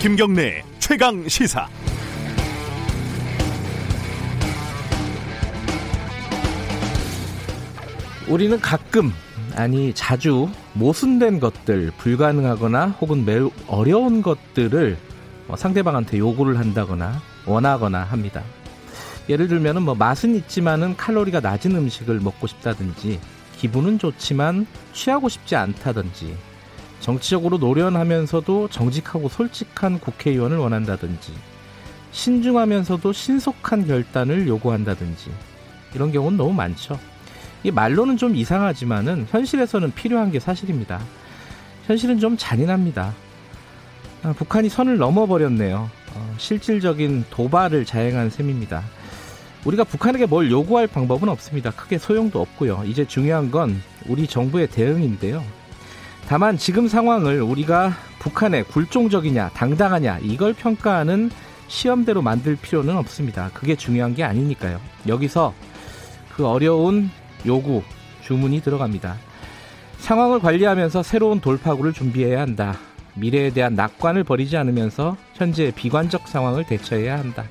김경래 최강 시사. 우리는 가끔 아니 자주 모순된 것들 불가능하거나 혹은 매우 어려운 것들을 뭐 상대방한테 요구를 한다거나 원하거나 합니다. 예를 들면은 뭐 맛은 있지만은 칼로리가 낮은 음식을 먹고 싶다든지 기분은 좋지만 취하고 싶지 않다든지 정치적으로 노련하면서도 정직하고 솔직한 국회의원을 원한다든지 신중하면서도 신속한 결단을 요구한다든지 이런 경우는 너무 많죠. 이 말로는 좀 이상하지만은 현실에서는 필요한 게 사실입니다. 현실은 좀 잔인합니다. 아, 북한이 선을 넘어버렸네요. 어, 실질적인 도발을 자행한 셈입니다. 우리가 북한에게 뭘 요구할 방법은 없습니다. 크게 소용도 없고요. 이제 중요한 건 우리 정부의 대응인데요. 다만 지금 상황을 우리가 북한에 굴종적이냐 당당하냐 이걸 평가하는 시험대로 만들 필요는 없습니다. 그게 중요한 게 아니니까요. 여기서 그 어려운 요구, 주문이 들어갑니다. 상황을 관리하면서 새로운 돌파구를 준비해야 한다. 미래에 대한 낙관을 버리지 않으면서 현재의 비관적 상황을 대처해야 한다.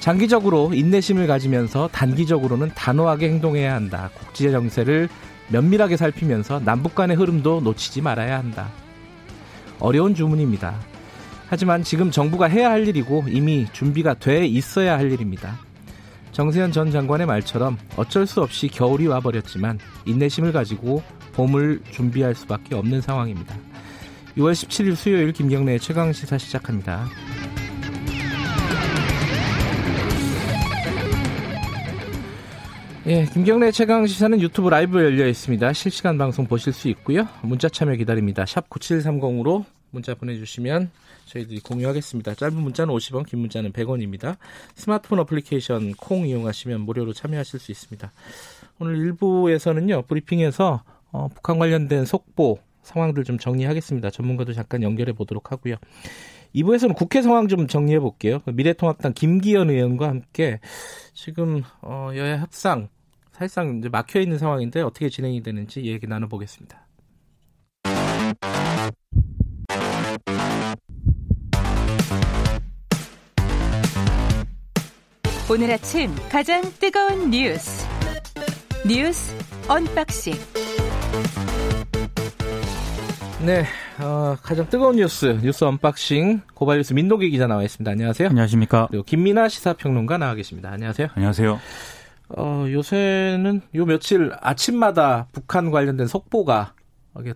장기적으로 인내심을 가지면서 단기적으로는 단호하게 행동해야 한다. 국제 정세를 면밀하게 살피면서 남북 간의 흐름도 놓치지 말아야 한다. 어려운 주문입니다. 하지만 지금 정부가 해야 할 일이고 이미 준비가 돼 있어야 할 일입니다. 정세현 전 장관의 말처럼 어쩔 수 없이 겨울이 와버렸지만 인내심을 가지고 봄을 준비할 수밖에 없는 상황입니다. 6월 17일 수요일 김경래의 최강시사 시작합니다. 예, 김경래 최강 시사는 유튜브 라이브 열려 있습니다. 실시간 방송 보실 수 있고요. 문자 참여 기다립니다. 샵 9730으로 문자 보내주시면 저희들이 공유하겠습니다. 짧은 문자는 50원, 긴 문자는 100원입니다. 스마트폰 어플리케이션 콩 이용하시면 무료로 참여하실 수 있습니다. 오늘 일부에서는요, 브리핑에서 어, 북한 관련된 속보 상황들 좀 정리하겠습니다. 전문가도 잠깐 연결해 보도록 하고요. 2부에서는 국회 상황 좀 정리해 볼게요. 미래통합당 김기현 의원과 함께 지금 어, 여야 협상 사실상 이제 막혀 있는 상황인데 어떻게 진행이 되는지 얘기 나눠보겠습니다. 오늘 아침 가장 뜨거운 뉴스 뉴스 언박싱 네, 어, 가장 뜨거운 뉴스 뉴스 unboxing 고발뉴스 민동기 기자 나와 있습니다. 안녕하세요. 안녕하십니까. 그리고 김민아 시사평론가 나와 계십니다. 안녕하세요. 안녕하세요. 어, 요새는 요 며칠 아침마다 북한 관련된 속보가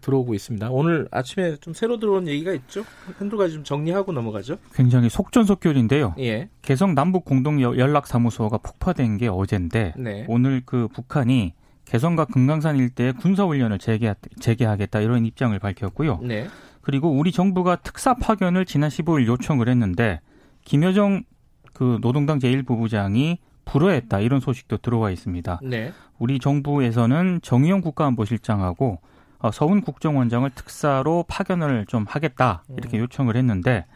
들어오고 있습니다. 오늘 아침에 좀 새로 들어온 얘기가 있죠? 한두 가지 좀 정리하고 넘어가죠. 굉장히 속전속결인데요. 예. 개성 남북 공동 연락 사무소가 폭파된 게 어젠데 네. 오늘 그 북한이 개성과 금강산 일대에 군사 훈련을 재개, 재개하겠다 이런 입장을 밝혔고요. 네. 그리고 우리 정부가 특사 파견을 지난 15일 요청을 했는데 김여정 그 노동당 제1부부장이 불허했다 이런 소식도 들어와 있습니다. 네. 우리 정부에서는 정의용 국가안보실장하고 어, 서훈 국정원장을 특사로 파견을 좀 하겠다 이렇게 음. 요청을 했는데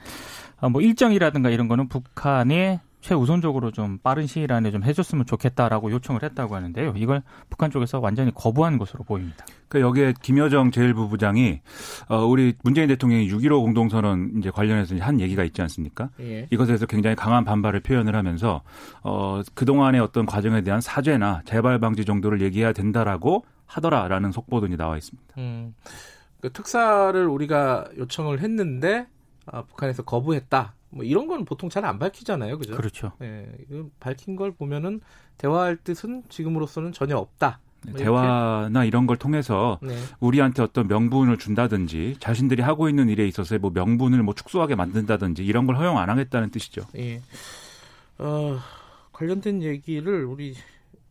어, 뭐 일정이라든가 이런 거는 북한에 최우선적으로 좀 빠른 시일 안에 좀 해줬으면 좋겠다라고 요청을 했다고 하는데요. 이걸 북한 쪽에서 완전히 거부한 것으로 보입니다. 그 여기에 김여정 제1부부장이 어 우리 문재인 대통령이 6.15 공동선언 이제 관련해서 한 얘기가 있지 않습니까? 예. 이것에 대해서 굉장히 강한 반발을 표현을 하면서 어 그동안의 어떤 과정에 대한 사죄나 재발 방지 정도를 얘기해야 된다라고 하더라라는 속보도 이제 나와 있습니다. 음. 그 특사를 우리가 요청을 했는데 아, 북한에서 거부했다. 뭐 이런 건 보통 잘 안 밝히잖아요, 그죠? 그렇죠. 예, 밝힌 걸 보면은 대화할 뜻은 지금으로서는 전혀 없다. 뭐 대화나 이런 걸 통해서 네. 우리한테 어떤 명분을 준다든지 자신들이 하고 있는 일에 있어서 뭐 명분을 뭐 축소하게 만든다든지 이런 걸 허용 안 하겠다는 뜻이죠. 예. 어, 관련된 얘기를 우리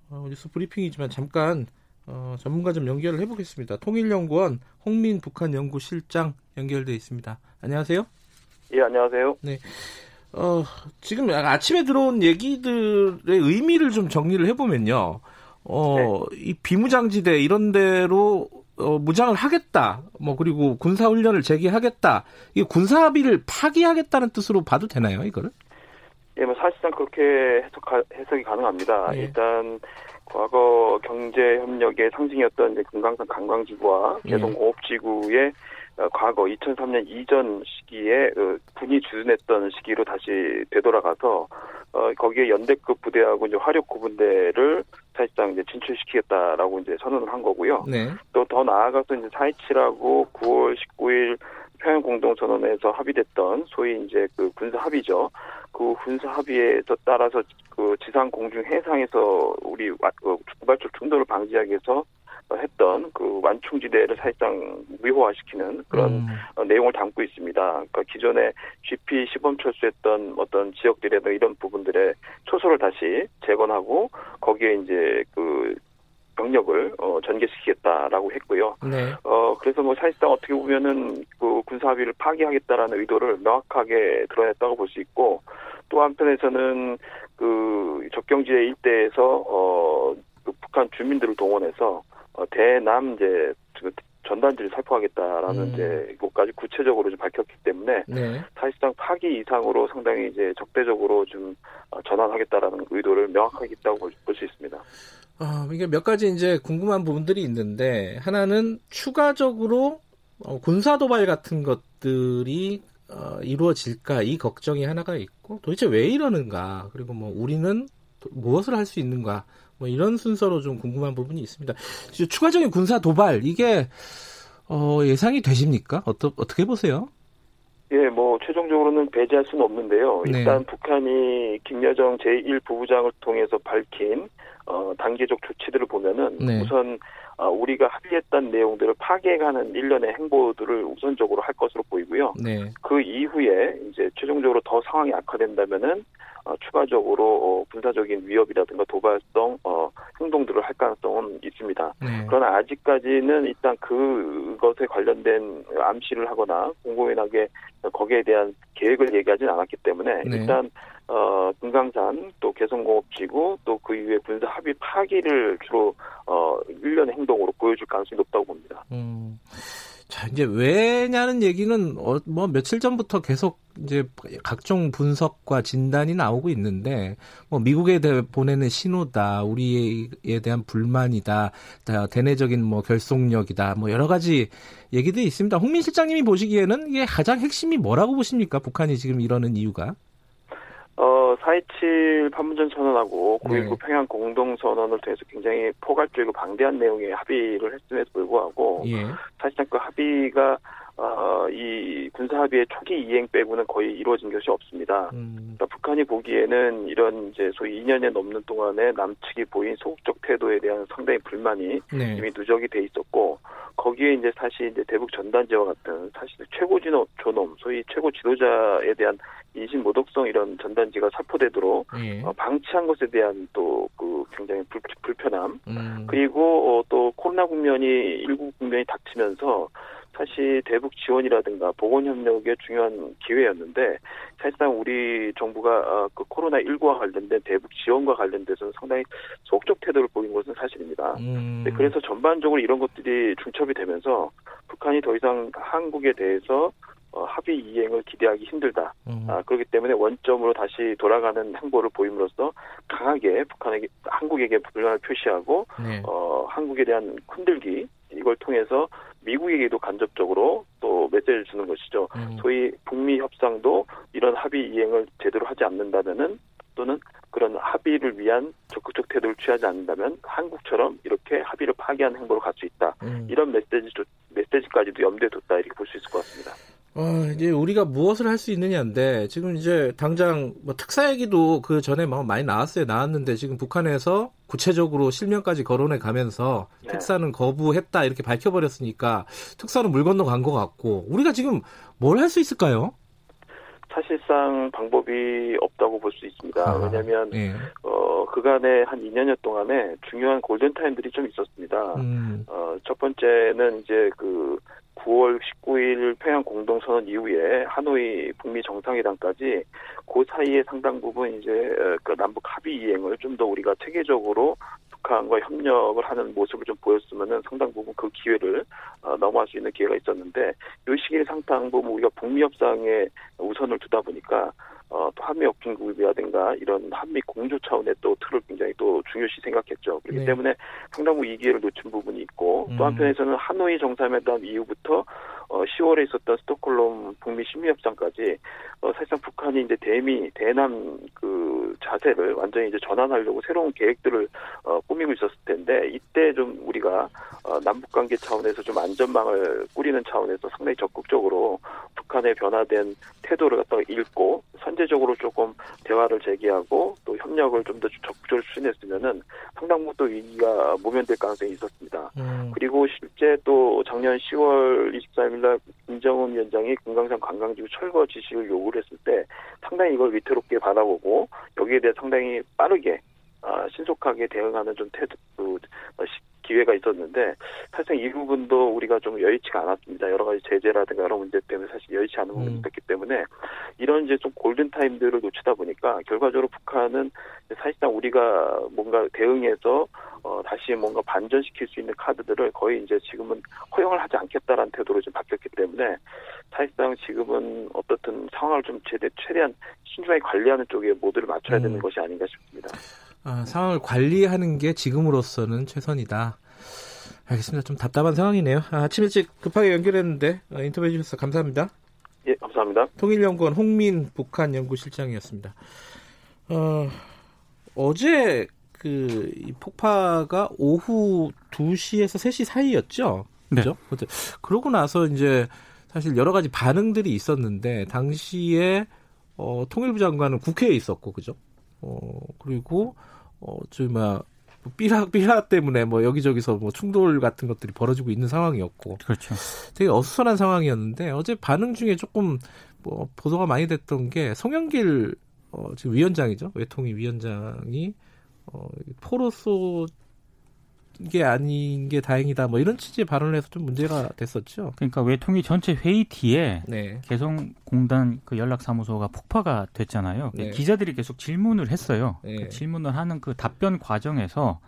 어, 뉴스 브리핑이지만 잠깐 어, 전문가 좀 연결을 해보겠습니다. 통일연구원 홍민 북한 연구실장 연결돼 있습니다. 안녕하세요. 예, 안녕하세요. 네. 어, 지금 아침에 들어온 얘기들의 의미를 좀 정리를 해보면요. 어, 네. 이 비무장지대 이런 데로 어, 무장을 하겠다. 뭐, 그리고 군사 훈련을 재개하겠다. 이 군사 합의를 파기하겠다는 뜻으로 봐도 되나요, 이거를? 예, 뭐, 사실상 그렇게 해석, 해석이 가능합니다. 예. 일단, 과거 경제 협력의 상징이었던 이제 금강산 관광지구와 개성 예. 공업지구의 어, 과거 2003년 이전 시기에 어, 군이 주둔했던 시기로 다시 되돌아가서 어, 거기에 연대급 부대하고 이제 화력 구분대를 사실상 이제 진출시키겠다라고 이제 선언을 한 거고요. 네. 또 더 나아가서 이제 4.27하고 9월 19일 평양 공동 선언에서 합의됐던 소위 이제 그 군사 합의죠. 그 군사 합의에서 따라서 그 지상 공중 해상에서 우리 와- 그 구발적 충돌을 방지하기 위해서 했던 그 완충지대를 사실상 무효화시키는 그런 음, 어, 내용을 담고 있습니다. 그러니까 기존에 GP 시범 철수했던 어떤 지역들에도 이런 부분들의 초소를 다시 재건하고 거기에 이제 그 병력을 어, 전개시키겠다라고 했고요. 네. 어 그래서 뭐 사실상 어떻게 보면은 그 군사 합의를 파기하겠다라는 의도를 명확하게 드러냈다고 볼 수 있고 또 한편에서는 그 적경지대 일대에서 어 그 북한 주민들을 동원해서 어, 대남 이제 그 전단지를 살포하겠다라는 음. 이제 것까지 구체적으로 좀 밝혔기 때문에 네. 사실상 파기 이상으로 상당히 이제 적대적으로 좀 어, 전환하겠다라는 의도를 명확하게 있다고 볼 수 있습니다. 아, 이게 몇 가지 이제 궁금한 부분들이 있는데 하나는 추가적으로 어, 군사 도발 같은 것들이 어, 이루어질까 이 걱정이 하나가 있고 도대체 왜 이러는가 그리고 뭐 우리는 도- 무엇을 할 수 있는가 뭐 이런 순서로 좀 궁금한 부분이 있습니다. 추가적인 군사 도발 이게 어, 예상이 되십니까? 어떠, 어떻게 보세요? 예, 뭐 최종적으로는 배제할 수는 없는데요. 네. 일단 북한이 김여정 제1 부부장을 통해서 밝힌 어, 단계적 조치들을 보면은 네. 우선 어, 우리가 합의했던 내용들을 파괴하는 일련의 행보들을 우선적으로 할 것으로 보이고요. 네. 그 이후에 이제 최종적으로 더 상황이 악화된다면은 어, 추가적으로 어, 군사적인 위협이라든가 도발성 어, 행동들을 할 가능성은 있습니다. 네. 그러나 아직까지는 일단 그것에 관련된 암시를 하거나 공공연하게 거기에 대한 계획을 얘기하진 않았기 때문에 네. 일단 어 금강산 또 개성공업지구 또 그 이후에 군사 합의 파기를 주로 어 일련의 행동으로 보여줄 가능성이 높다고 봅니다. 음. 자, 이제 왜냐는 얘기는 어, 뭐 며칠 전부터 계속 이제 각종 분석과 진단이 나오고 있는데 뭐 미국에 대 보내는 신호다, 우리에 대한 불만이다, 다 대내적인 뭐 결속력이다, 뭐 여러 가지 얘기들이 있습니다. 홍민 실장님이 보시기에는 이게 가장 핵심이 뭐라고 보십니까? 북한이 지금 이러는 이유가? 어, 4.27 판문점 선언하고 네. 9.19 평양 공동선언을 통해서 굉장히 포괄적이고 방대한 내용의 합의를 했음에도 불구하고 예. 사실상 그 합의가 어, 이 군사 합의의 초기 이행 빼고는 거의 이루어진 것이 없습니다. 음, 그러니까 북한이 보기에는 이런 이제 소위 2년여 넘는 동안에 남측이 보인 소극적 태도에 대한 상당히 불만이 네. 이미 누적이 돼 있었고 거기에 이제 사실 이제 대북 전단지와 같은 사실 최고 진호 존엄 소위 최고 지도자에 대한 인신 모독성 이런 전단지가 살포되도록 예. 어, 방치한 것에 대한 또 그 굉장히 불, 불편함 음, 그리고 어, 또 코로나 국면이 일부 국면이 닥치면서 사실 대북 지원이라든가 보건 협력의 중요한 기회였는데 사실상 우리 정부가 어, 그 코로나 19와 관련된 대북 지원과 관련돼서는 상당히 소극적 태도를 보인 것은 사실입니다. 음, 네, 그래서 전반적으로 이런 것들이 중첩이 되면서 북한이 더 이상 한국에 대해서 어, 합의 이행을 기대하기 힘들다. 음, 아, 그렇기 때문에 원점으로 다시 돌아가는 행보를 보임으로써 강하게 북한에게 한국에게 불만을 표시하고 네. 어, 한국에 대한 흔들기 이걸 통해서 미국에게도 간접적으로 또 메시지를 주는 것이죠. 음, 소위 북미 협상도 이런 합의 이행을 제대로 하지 않는다면은 또는 그런 합의를 위한 적극적 태도를 취하지 않는다면 한국처럼 이렇게 합의를 파기하는 행보로 갈 수 있다. 음. 이런 메시지 메시지까지도 염두에 뒀다 이렇게 볼 수 있을 것 같습니다. 어, 이제 우리가 무엇을 할 수 있느냐인데 지금 이제 당장 뭐 특사 얘기도 그 전에 뭐 많이 나왔어요. 나왔는데 지금 북한에서 구체적으로 실명까지 거론해 가면서 네. 특사는 거부했다 이렇게 밝혀버렸으니까 특사는 물 건너 간 것 같고 우리가 지금 뭘 할 수 있을까요? 사실상 방법이 없다고 볼 수 있습니다. 아, 왜냐하면 예. 어, 그간에 한 2년여 동안에 중요한 골든 타임들이 좀 있었습니다. 음, 어, 첫 번째는 이제 그 9월 19일 평양 공동선언 이후에 하노이 북미 정상회담까지 그 사이에 상당 부분 이제 어, 그 남북 합의 이행을 좀 더 우리가 체계적으로 북한과 협력을 하는 모습을 좀 보였으면은 상당 부분 그 기회를 어, 넘어갈 수 있는 기회가 있었는데 이 시기에 상당 부분 우리가 북미 협상에 우선을 두다 보니까 어, 또 한미 업킹국이라든가 이런 한미 공조 차원의 또 틀을 굉장히 또 중요시 생각했죠. 그렇기 네. 때문에 상당 부분 이 기회를 놓친 부분이 있고 음. 또 한편에서는 하노이 정상회담 이후부터 어, 10월에 있었던 스톡홀름 북미 심리협상까지 어, 사실상 북한이 이제 대미 대남 그 자세를 완전히 이제 전환하려고 새로운 계획들을 어, 꾸미고 있었을 텐데 이때 좀 우리가 어, 남북 관계 차원에서 좀 안전망을 꾸리는 차원에서 상당히 적극적으로 북한의 변화된 태도를 갖다가 읽고 선제적으로 조금 대화를 제기하고 또 협력을 좀 더 적극적으로 추진했으면은 상당 부분 위기가 모면될 가능성이 있었습니다. 음. 그리고 실제 또 작년 10월 23일 날 김정은 위원장이 금강산 관광지구 철거 지시를 요구를 했을 때 상당히 이걸 위태롭게 바라보고 여기에 대해 상당히 빠르게 아, 신속하게 대응하는 좀 태도 그, 어, 시- 기회가 있었는데 사실상 이 부분도 우리가 좀 여의치가 않았습니다. 여러 가지 제재라든가 여러 문제 때문에 사실 여의치 않은 부분이 음. 있었기 때문에 이런 이제 좀 골든 타임들을 놓치다 보니까 결과적으로 북한은 사실상 우리가 뭔가 대응해서 어, 다시 뭔가 반전시킬 수 있는 카드들을 거의 이제 지금은 허용을 하지 않겠다라는 태도로 좀 바뀌었기 때문에 사실상 지금은 어떻든 상황을 좀 최대, 최대한 신중하게 관리하는 쪽에 모두를 맞춰야 되는 음. 것이 아닌가 싶습니다. 아, 상황을 관리하는 게 지금으로서는 최선이다. 알겠습니다. 좀 답답한 상황이네요. 아, 아침 일찍 급하게 연결했는데 어, 인터뷰 해 주셔서 감사합니다. 예, 감사합니다. 통일연구원 홍민 북한 연구실장이었습니다. 어, 어제 그이 폭파가 오후 2시에서 3시 사이였죠. 네. 그죠? 그죠? 그러고 나서 이제 사실 여러 가지 반응들이 있었는데 당시에 어, 통일부 장관은 국회에 있었고 그죠? 어, 그리고 어, 저기 막 삐라 삐라 때문에 뭐 여기저기서 뭐 충돌 같은 것들이 벌어지고 있는 상황이었고 그렇죠. 되게 어수선한 상황이었는데 어제 반응 중에 조금 뭐 보도가 많이 됐던 게 송영길 어, 지금 위원장이죠 외통위 위원장이 어, 포로 쏘 게 아닌 게 다행이다 뭐 이런 취지의 발언을 해서 좀 문제가 됐었죠. 그러니까 외통위 전체 회의 뒤에 네. 개성공단 그 연락사무소가 폭파가 됐잖아요. 네. 기자들이 계속 질문을 했어요. 네. 그 질문을 하는 그 답변 과정에서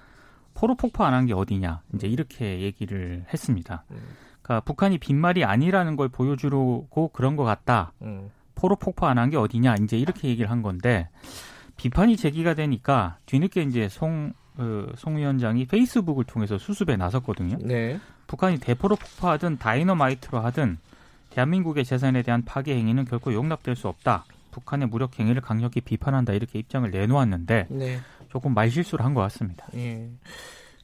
포로 폭파 안 한 게 어디냐 이제 이렇게 얘기를 했습니다. 음. 그러니까 북한이 빈말이 아니라는 걸 보여주려고 그런 것 같다. 음. 포로 폭파 안 한 게 어디냐 이제 이렇게 얘기를 한 건데 비판이 제기가 되니까 뒤늦게 이제 송, 그, 송 위원장이 페이스북을 통해서 수습에 나섰거든요. 네. 북한이 대포로 폭파하든 다이너마이트로 하든 대한민국의 재산에 대한 파괴 행위는 결코 용납될 수 없다. 북한의 무력 행위를 강력히 비판한다 이렇게 입장을 내놓았는데 네. 조금 말실수를 한 것 같습니다. 예.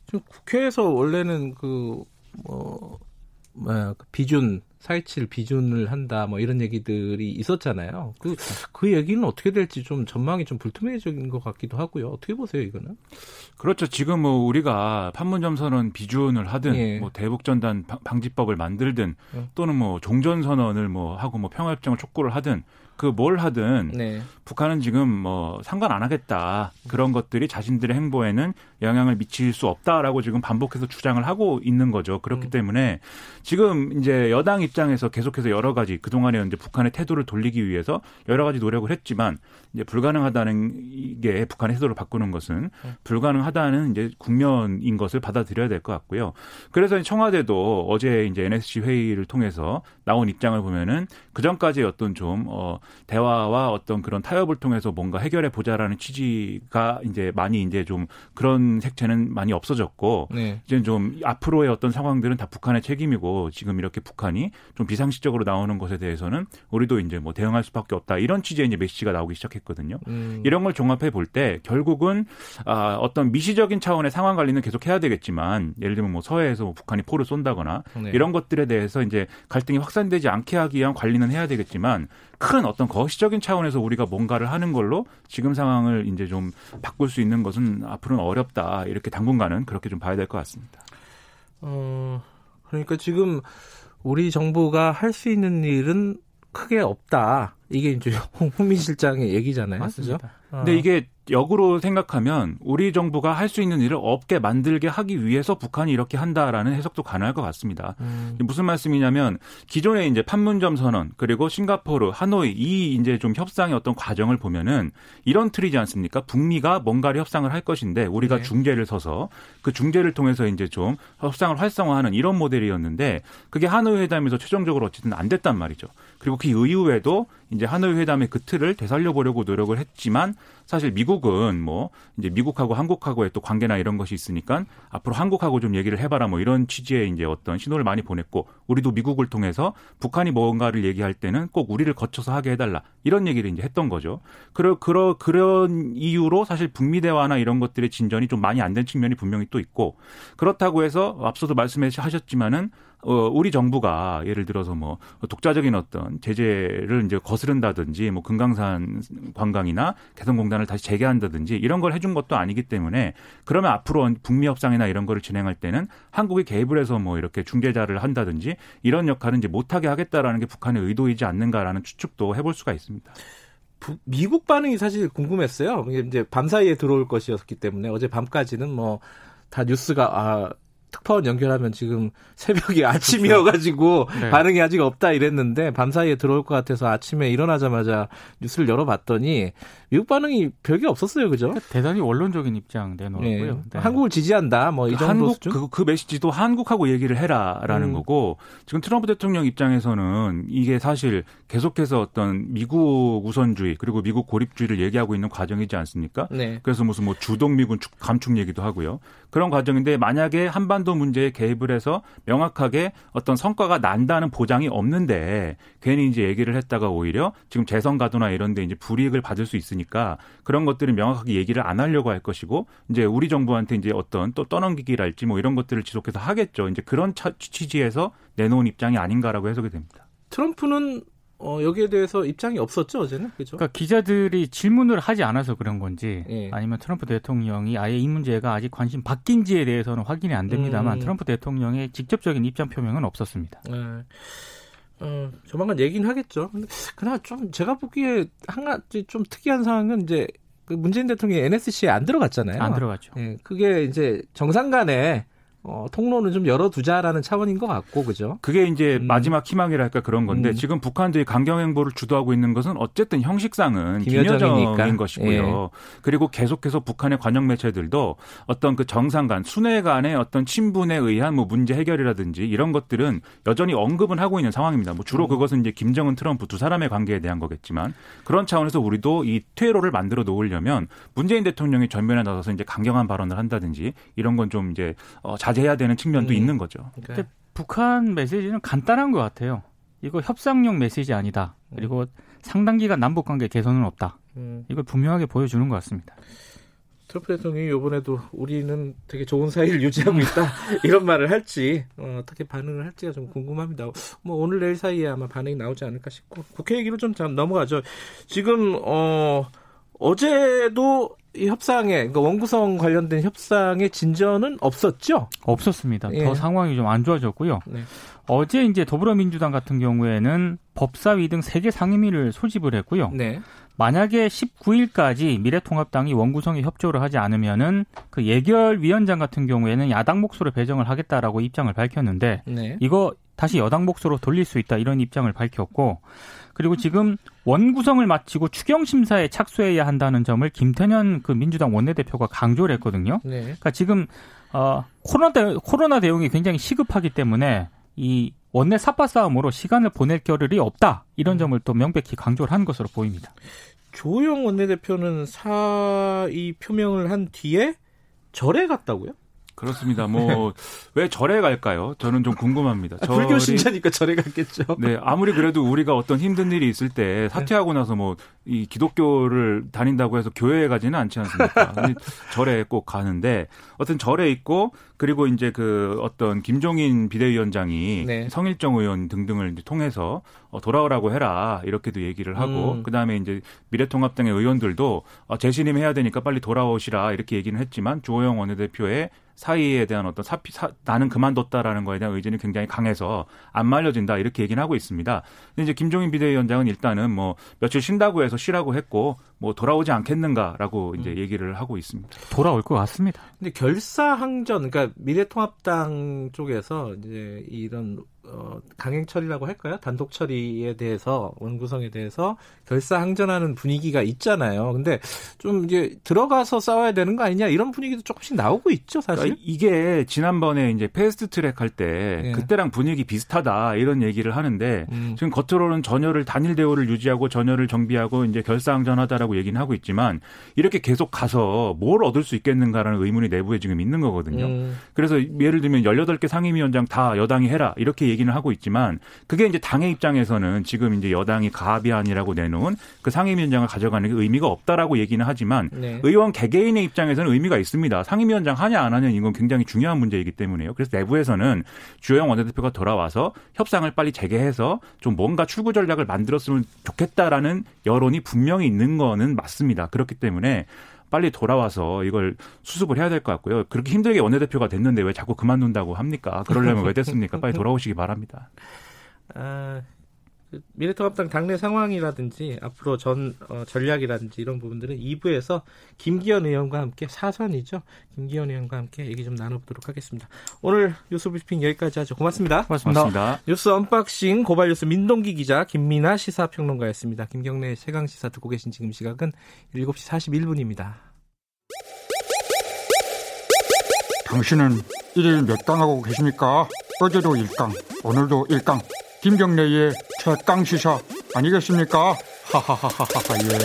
좀 국회에서 원래는 그, 뭐, 그 비준, 4.27 비준을 한다, 뭐 이런 얘기들이 있었잖아요. 그, 그 얘기는 어떻게 될지 좀 전망이 좀 불투명해진 것 같기도 하고요. 어떻게 보세요, 이거는? 그렇죠. 지금 뭐 우리가 판문점 선언 비준을 하든 예. 뭐 대북전단 방- 방지법을 만들든 예. 또는 뭐 종전 선언을 뭐 하고 뭐 평화협정을 촉구를 하든 그 뭘 하든 네. 북한은 지금 뭐 상관 안 하겠다. 그런 것들이 자신들의 행보에는 영향을 미칠 수 없다라고 지금 반복해서 주장을 하고 있는 거죠. 그렇기 음. 때문에 지금 이제 여당 입장에서 계속해서 여러 가지 그동안에 이제 북한의 태도를 돌리기 위해서 여러 가지 노력을 했지만 이제 불가능하다는 이게 북한의 태도를 바꾸는 것은 불가능하다는 이제 국면인 것을 받아들여야 될 것 같고요. 그래서 청와대도 어제 이제 NSC 회의를 통해서 나온 입장을 보면은 그 전까지 어떤 좀 어, 대화와 어떤 그런 타협을 통해서 뭔가 해결해 보자라는 취지가 이제 많이 이제 좀 그런 색채는 많이 없어졌고 네. 이제 좀 앞으로의 어떤 상황들은 다 북한의 책임이고 지금 이렇게 북한이 좀 비상식적으로 나오는 것에 대해서는 우리도 이제 뭐 대응할 수밖에 없다 이런 취지의 이제 메시지가 나오기 시작했거든요. 음. 이런 걸 종합해 볼 때 결국은 아, 어떤 미시적인 차원의 상황 관리는 계속 해야 되겠지만 예를 들면 뭐 서해에서 뭐 북한이 포를 쏜다거나 네. 이런 것들에 대해서 이제 갈등이 확산되지 않게 하기 위한 관리는 해야 되겠지만 큰 어떤 거시적인 차원에서 우리가 뭔가를 하는 걸로 지금 상황을 이제 좀 바꿀 수 있는 것은 앞으로는 어렵다 이렇게 당분간은 그렇게 좀 봐야 될 것 같습니다. 어, 그러니까 지금 우리 정부가 할 수 있는 일은 크게 없다. 이게 이제 홍민 실장의 얘기잖아요. 맞습니다. 그죠? 근데 이게 역으로 생각하면 우리 정부가 할 수 있는 일을 없게 만들게 하기 위해서 북한이 이렇게 한다라는 해석도 가능할 것 같습니다. 음, 무슨 말씀이냐면 기존에 이제 판문점 선언 그리고 싱가포르, 하노이 이 이제 좀 협상의 어떤 과정을 보면은 이런 틀이지 않습니까? 북미가 뭔가를 협상을 할 것인데 우리가 네. 중재를 서서 그 중재를 통해서 이제 좀 협상을 활성화하는 이런 모델이었는데 그게 하노이 회담에서 최종적으로 어쨌든 안 됐단 말이죠. 그리고 그 이후에도 이제 하노이 회담의 그 틀을 되살려 보려고 노력을 했지만 사실 미국은 뭐 이제 미국하고 한국하고의 또 관계나 이런 것이 있으니까 앞으로 한국하고 좀 얘기를 해봐라 뭐 이런 취지의 이제 어떤 신호를 많이 보냈고 우리도 미국을 통해서 북한이 뭔가를 얘기할 때는 꼭 우리를 거쳐서 하게 해달라 이런 얘기를 이제 했던 거죠. 그러 그러 그런 이유로 사실 북미 대화나 이런 것들의 진전이 좀 많이 안 된 측면이 분명히 또 있고 그렇다고 해서 앞서도 말씀하셨지만은 어, 우리 정부가 예를 들어서 뭐 독자적인 어떤 제재를 이제 거스른다든지 뭐 금강산 관광이나 개성공단을 다시 재개한다든지 이런 걸 해준 것도 아니기 때문에 그러면 앞으로 북미 협상이나 이런 거를 진행할 때는 한국이 개입을 해서 뭐 이렇게 중재자를 한다든지 이런 역할은 이제 못하게 하겠다라는 게 북한의 의도이지 않는가라는 추측도 해볼 수가 있습니다. 미국 반응이 사실 궁금했어요. 이제 밤 사이에 들어올 것이었기 때문에 어제 밤까지는 뭐 다 뉴스가 아 특파원 연결하면 지금 새벽이 아침이어가지고 네. 반응이 아직 없다 이랬는데 밤 사이에 들어올 것 같아서 아침에 일어나자마자 뉴스를 열어봤더니 미국 반응이 별게 없었어요, 그죠? 대단히 원론적인 입장 내놓았고요. 네. 네. 한국을 지지한다, 뭐이 그 정도 한국, 수준? 그, 그 메시지도 한국하고 얘기를 해라라는 음. 거고 지금 트럼프 대통령 입장에서는 이게 사실 계속해서 어떤 미국 우선주의 그리고 미국 고립주의를 얘기하고 있는 과정이지 않습니까? 네. 그래서 무슨 뭐 주동 미군 감축 얘기도 하고요. 그런 과정인데 만약에 한반도 문제에 개입을 해서 명확하게 어떤 성과가 난다는 보장이 없는데 괜히 이제 얘기를 했다가 오히려 지금 재선 가도나 이런 데 이제 불이익을 받을 수 있으니까 그런 것들을 명확하게 얘기를 안 하려고 할 것이고 이제 우리 정부한테 이제 어떤 또 떠넘기기랄지 뭐 이런 것들을 지속해서 하겠죠. 이제 그런 취지에서 내놓은 입장이 아닌가라고 해석이 됩니다. 트럼프는 어, 여기에 대해서 입장이 없었죠 어제는 그죠? 그러니까 기자들이 질문을 하지 않아서 그런 건지 예. 아니면 트럼프 대통령이 아예 이 문제가 아직 관심 바뀐지에 대해서는 확인이 안 됩니다만 음. 트럼프 대통령의 직접적인 입장 표명은 없었습니다. 네. 어, 조만간 얘기는 하겠죠. 근데 그나마 좀 제가 보기에 한 가지 좀 특이한 상황은 이제 그 문재인 대통령이 NSC에 안 들어갔잖아요. 안 들어갔죠. 예, 그게 이제 정상 간에 어, 통로는 좀 열어두자라는 차원인 것 같고, 그죠? 그게 이제 음. 마지막 희망이랄까 그런 건데, 음. 지금 북한들이 강경행보를 주도하고 있는 것은 어쨌든 형식상은 김여정인 것이고요. 예. 그리고 계속해서 북한의 관영 매체들도 어떤 그 정상 간, 순회 간의 어떤 친분에 의한 뭐 문제 해결이라든지 이런 것들은 여전히 언급은 하고 있는 상황입니다. 뭐 주로 음. 그것은 이제 김정은 트럼프 두 사람의 관계에 대한 거겠지만, 그런 차원에서 우리도 이 퇴로를 만들어 놓으려면 문재인 대통령이 전면에 나서서 이제 강경한 발언을 한다든지 이런 건 좀 이제 어, 자 제해야 되는 측면도 음. 있는 거죠. 근데 북한 메시지는 간단한 것 같아요. 이거 협상용 메시지 아니다. 그리고 상당 기간 남북 관계 개선은 없다. 음. 이걸 분명하게 보여주는 것 같습니다. 트럼프 대통령이 이번에도 우리는 되게 좋은 사이를 유지하고 있다 이런 말을 할지 어, 떻게 반응을 할지가 좀 궁금합니다. 뭐 오늘 내일 사이에 아마 반응이 나오지 않을까 싶고 국회 얘기로 좀 넘어가죠. 지금 어 어제도 이 협상에 그러니까 원구성 관련된 협상에 진전은 없었죠? 없었습니다. 예. 더 상황이 좀 안 좋아졌고요. 네. 어제 이제 더불어민주당 같은 경우에는 법사위 등세개 상임위를 소집을 했고요. 네. 만약에 19일까지 미래통합당이 원구성에 협조를 하지 않으면은 그 예결위원장 같은 경우에는 야당 몫으로 배정을 하겠다라고 입장을 밝혔는데 네. 이거 다시 여당 몫으로 돌릴 수 있다 이런 입장을 밝혔고 그리고 지금 원구성을 마치고 추경 심사에 착수해야 한다는 점을 김태년 그 민주당 원내대표가 강조를 했거든요. 네. 그러니까 지금 어 코로나 대, 코로나 대응이 굉장히 시급하기 때문에 이 원내 사파 싸움으로 시간을 보낼 겨를이 없다 이런 음. 점을 또 명백히 강조를 한 것으로 보입니다. 조영 원내대표는 사의 표명을 한 뒤에 절에 갔다고요? 그렇습니다. 뭐 왜 절에 갈까요? 저는 좀 궁금합니다. 아, 불교 신자니까 절에 갔겠죠. 네, 아무리 그래도 우리가 어떤 힘든 일이 있을 때 사퇴하고 나서 뭐 이 기독교를 다닌다고 해서 교회에 가지는 않지 않습니까? 절에 꼭 가는데 어떤 절에 있고 그리고 이제 그 어떤 김종인 비대위원장이 네. 성일정 의원 등등을 통해서 어, 돌아오라고 해라 이렇게도 얘기를 하고 음. 그다음에 이제 미래통합당의 의원들도 어, 재신임 해야 되니까 빨리 돌아오시라 이렇게 얘기는 했지만 주호영 원내대표의 사이에 대한 어떤 사피 사, 나는 그만뒀다라는 거에 대한 의지는 굉장히 강해서 안 말려진다 이렇게 얘기는 하고 있습니다. 근데 이제 김종인 비대위원장은 일단은 뭐 며칠 쉰다고 해서 쉬라고 했고 뭐 돌아오지 않겠는가라고 이제 음. 얘기를 하고 있습니다. 돌아올 것 같습니다. 근데 결사항전 그러니까 미래통합당 쪽에서 이제 이런 어, 강행 처리라고 할까요? 단독 처리에 대해서 원구성에 대해서 결사항전하는 분위기가 있잖아요. 근데 좀 이제 들어가서 싸워야 되는 거 아니냐 이런 분위기도 조금씩 나오고 있죠, 사실. 그러니까 이게 지난번에 이제 패스트 트랙 할때 예. 그때랑 분위기 비슷하다 이런 얘기를 하는데 음. 지금 겉으로는 전열을 단일 대우를 유지하고 전열을 정비하고 이제 결사항전하다라고 얘기는 하고 있지만 이렇게 계속 가서 뭘 얻을 수 있겠는가라는 의문이 내부에 지금 있는 거거든요. 음. 그래서 예를 들면 18개 상임위원장 다 여당이 해라 이렇게 얘기는 하고 있지만 그게 이제 당의 입장에서는 지금 이제 여당이 가비안이라고 내놓은 그 상임위원장을 가져가는 게 의미가 없다라고 얘기는 하지만 네. 의원 개개인의 입장에서는 의미가 있습니다. 상임위원장 하냐 안 하냐 이건 굉장히 중요한 문제이기 때문에요. 그래서 내부에서는 주호영 원내대표가 돌아와서 협상을 빨리 재개해서 좀 뭔가 출구 전략을 만들었으면 좋겠다라는 여론이 분명히 있는 거는 맞습니다. 그렇기 때문에 빨리 돌아와서 이걸 수습을 해야 될 것 같고요. 그렇게 힘들게 원내대표가 됐는데 왜 자꾸 그만둔다고 합니까? 그러려면 왜 됐습니까? 빨리 돌아오시기 바랍니다. 아, 그 미래통합당 당내 상황이라든지 앞으로 전 어, 전략이라든지 이런 부분들은 2부에서 김기현 의원과 함께 4선이죠. 김기현 의원과 함께 얘기 좀 나눠보도록 하겠습니다. 오늘 뉴스 브리핑 여기까지 하죠. 고맙습니다. 고맙습니다. 고맙습니다. 뉴스 뉴스 unboxing 고발 뉴스 민동기 기자 김민아 시사평론가였습니다. 김경래 최강 시사 듣고 계신 지금 시각은 7시 41분입니다. 당신은 일일 몇 강 하고 계십니까? 어제도 일강 오늘도 일강 김경래의 최강 시사 아니겠습니까? 하하하하하 예.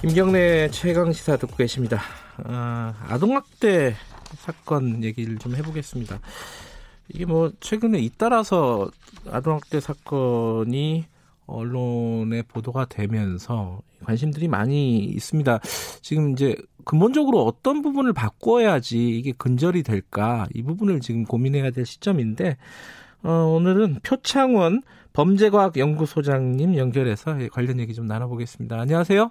김경래 최강 시사 듣고 계십니다. 아, 아동학대 사건 얘기를 좀 해보겠습니다. 이게 뭐 최근에 잇따라서 아동학대 사건이 언론에 보도가 되면서 관심들이 많이 있습니다. 지금 이제 근본적으로 어떤 부분을 바꿔야지 이게 근절이 될까 이 부분을 지금 고민해야 될 시점인데 어, 오늘은 표창원 범죄과학연구소장님 연결해서 관련 얘기 좀 나눠보겠습니다. 안녕하세요.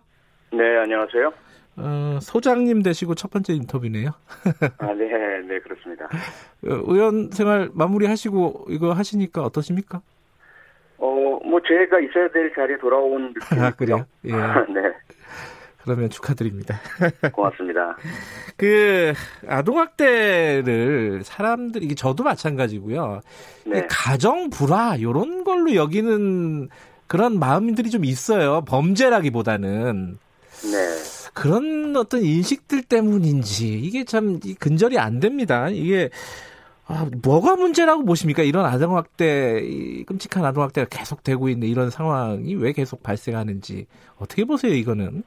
네, 안녕하세요. 어, 소장님 되시고 첫 번째 인터뷰네요. 아, 네, 네, 그렇습니다. 어, 의원 생활 마무리하시고 이거 하시니까 어떠십니까? 어, 뭐, 제가 있어야 될 자리에 돌아온 느낌이고요. 아, 그래요? 예. 네, 그러면 축하드립니다. 고맙습니다. 그 아동학대를 사람들이 이게 저도 마찬가지고요. 네, 가정 불화 요런 걸로 여기는 그런 마음들이 좀 있어요. 범죄라기보다는 네. 그런 어떤 인식들 때문인지 이게 참이 근절이 안 됩니다. 이게 아, 뭐가 문제라고 보십니까? 이런 아동학대, 이 끔찍한 아동학대가 계속되고 있는 이런 상황이 왜 계속 발생하는지 어떻게 보세요? 이거는?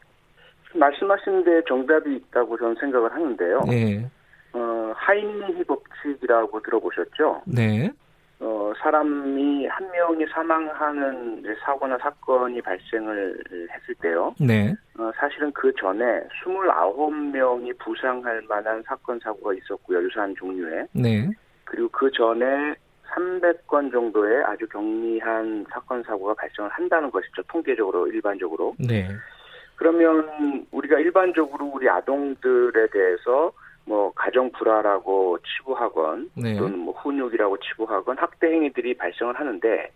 말씀하신 데 정답이 있다고 저는 생각을 하는데요. 네, 어, 하임리히 법칙이라고 들어보셨죠? 네, 어, 사람이 한 명이 사망하는 사고나 사건이 발생을 했을 때요. 네, 어, 사실은 그 전에 29명이 부상할 만한 사건, 사고가 있었고요. 유사한 종류의. 네, 그리고 그 전에 300건 정도의 아주 경미한 사건 사고가 발생을 한다는 것이죠. 통계적으로 일반적으로. 네, 그러면 우리가 일반적으로 우리 아동들에 대해서 뭐 가정 불화라고 치부하건 네. 또는 뭐 훈육이라고 치부하건 학대 행위들이 발생을 하는데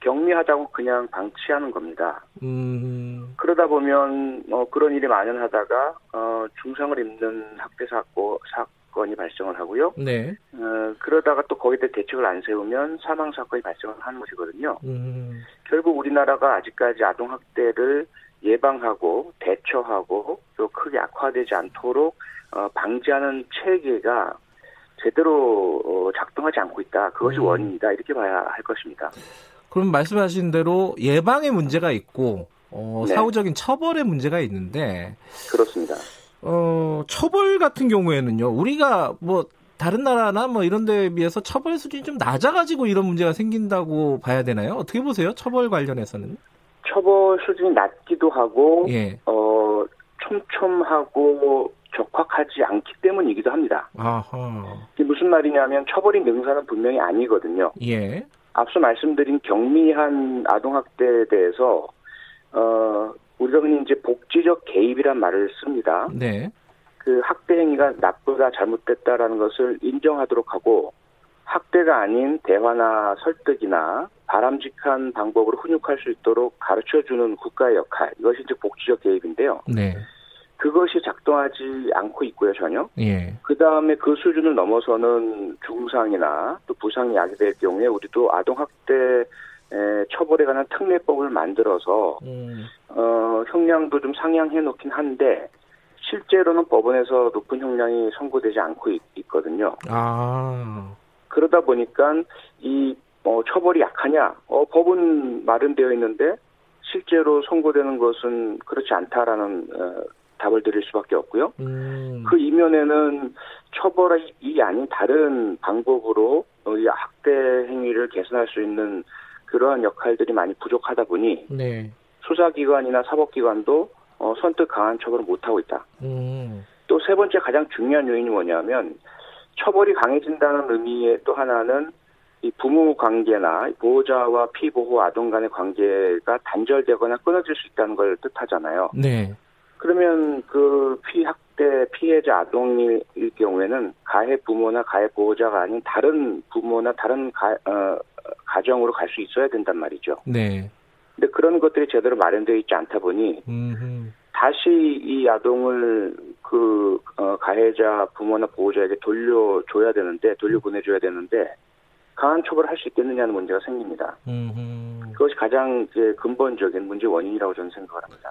경미하다고 그냥 방치하는 겁니다. 음, 그러다 보면 어 그런 일이 만연하다가 어 중상을 입는 학대 사고 사 건이 발생을 하고요. 네, 어, 그러다가 또 거기에 대해 대책을 안 세우면 사망 사건이 발생을 하는 것이거든요. 음, 결국 우리나라가 아직까지 아동 학대를 예방하고 대처하고 또 크게 악화되지 않도록 어, 방지하는 체계가 제대로 어, 작동하지 않고 있다. 그것이 음. 원인이다. 이렇게 봐야 할 것입니다. 그럼 말씀하신 대로 예방의 문제가 있고 어, 네. 사후적인 처벌의 문제가 있는데 그렇습니다. 어, 처벌 같은 경우에는요, 우리가 뭐, 다른 나라나 뭐 이런 데에 비해서 처벌 수준이 좀 낮아가지고 이런 문제가 생긴다고 봐야 되나요? 어떻게 보세요? 처벌 관련해서는? 처벌 수준이 낮기도 하고 예. 어, 촘촘하고 적확하지 않기 때문이기도 합니다. 아하. 이게 무슨 말이냐면 처벌이 능사는 분명히 아니거든요. 예. 앞서 말씀드린 경미한 아동학대에 대해서 어 우리가 흔히 이제 복지적 개입이란 말을 씁니다. 네. 그 학대 행위가 나쁘다 잘못됐다라는 것을 인정하도록 하고 학대가 아닌 대화나 설득이나 바람직한 방법으로 훈육할 수 있도록 가르쳐 주는 국가의 역할 이것이 이제 복지적 개입인데요. 네. 그것이 작동하지 않고 있고요, 전혀. 예. 그 다음에 그 수준을 넘어서는 중상이나 또 부상이 야기될 경우에 우리도 아동 학대 처벌에 관한 특례법을 만들어서 음. 어, 형량도 좀 상향해 놓긴 한데 실제로는 법원에서 높은 형량이 선고되지 않고 있, 거든요 아. 그러다 보니까 이 어, 처벌이 약하냐? 어, 법은 마련되어 있는데 실제로 선고되는 것은 그렇지 않다라는 어, 답을 드릴 수밖에 없고요. 음. 그 이면에는 처벌이 아닌 다른 방법으로 이 학대 행위를 개선할 수 있는 그러한 역할들이 많이 부족하다 보니 네. 수사기관이나 사법기관도 어, 선뜻 강한 처벌을 못하고 있다. 음. 또세 번째 가장 중요한 요인이 뭐냐면 처벌이 강해진다는 의미의 또 하나는 이 부모 관계나 보호자와 피보호 아동 간의 관계가 단절되거나 끊어질 수 있다는 걸 뜻하잖아요. 네. 그러면 그 피학대 피해자 아동일 경우에는 가해 부모나 가해 보호자가 아닌 다른 부모나 다른 가, 어, 가정으로 갈 수 있어야 된단 말이죠. 네. 근데 그런 것들이 제대로 마련되어 있지 않다 보니 음. 다시 이 아동을 그 어, 가해자 부모나 보호자에게 돌려줘야 되는데 돌려보내줘야 되는데 강한 처벌을 할 수 있겠느냐는 문제가 생깁니다. 음. 그것이 가장 이제 근본적인 문제 원인이라고 저는 생각을 합니다.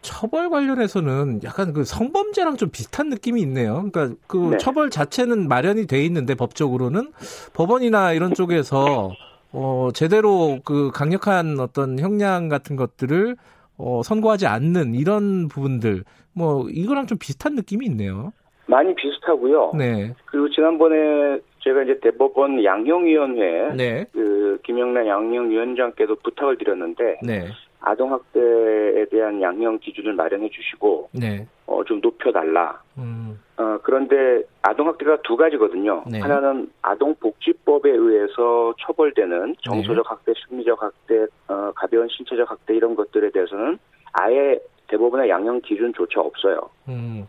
처벌 관련해서는 약간 그 성범죄랑 좀 비슷한 느낌이 있네요. 그러니까 그 네. 처벌 자체는 마련이 돼 있는데 법적으로는 법원이나 이런 쪽에서 어 제대로 그 강력한 어떤 형량 같은 것들을 어 선고하지 않는 이런 부분들 뭐 이거랑 좀 비슷한 느낌이 있네요. 많이 비슷하고요. 네. 그리고 지난번에 제가 이제 대법원 양형위원회 네. 그 김영란 양형위원장께도 부탁을 드렸는데 네. 아동 학대에 대한 양형 기준을 마련해 주시고 네. 어, 좀 높여달라. 음. 어, 그런데 아동 학대가 두 가지거든요. 네. 하나는 아동복지법에 의해서 처벌되는 정서적 학대, 심리적 학대, 어, 가벼운 신체적 학대 이런 것들에 대해서는 아예 대법원의 양형 기준조차 없어요. 음.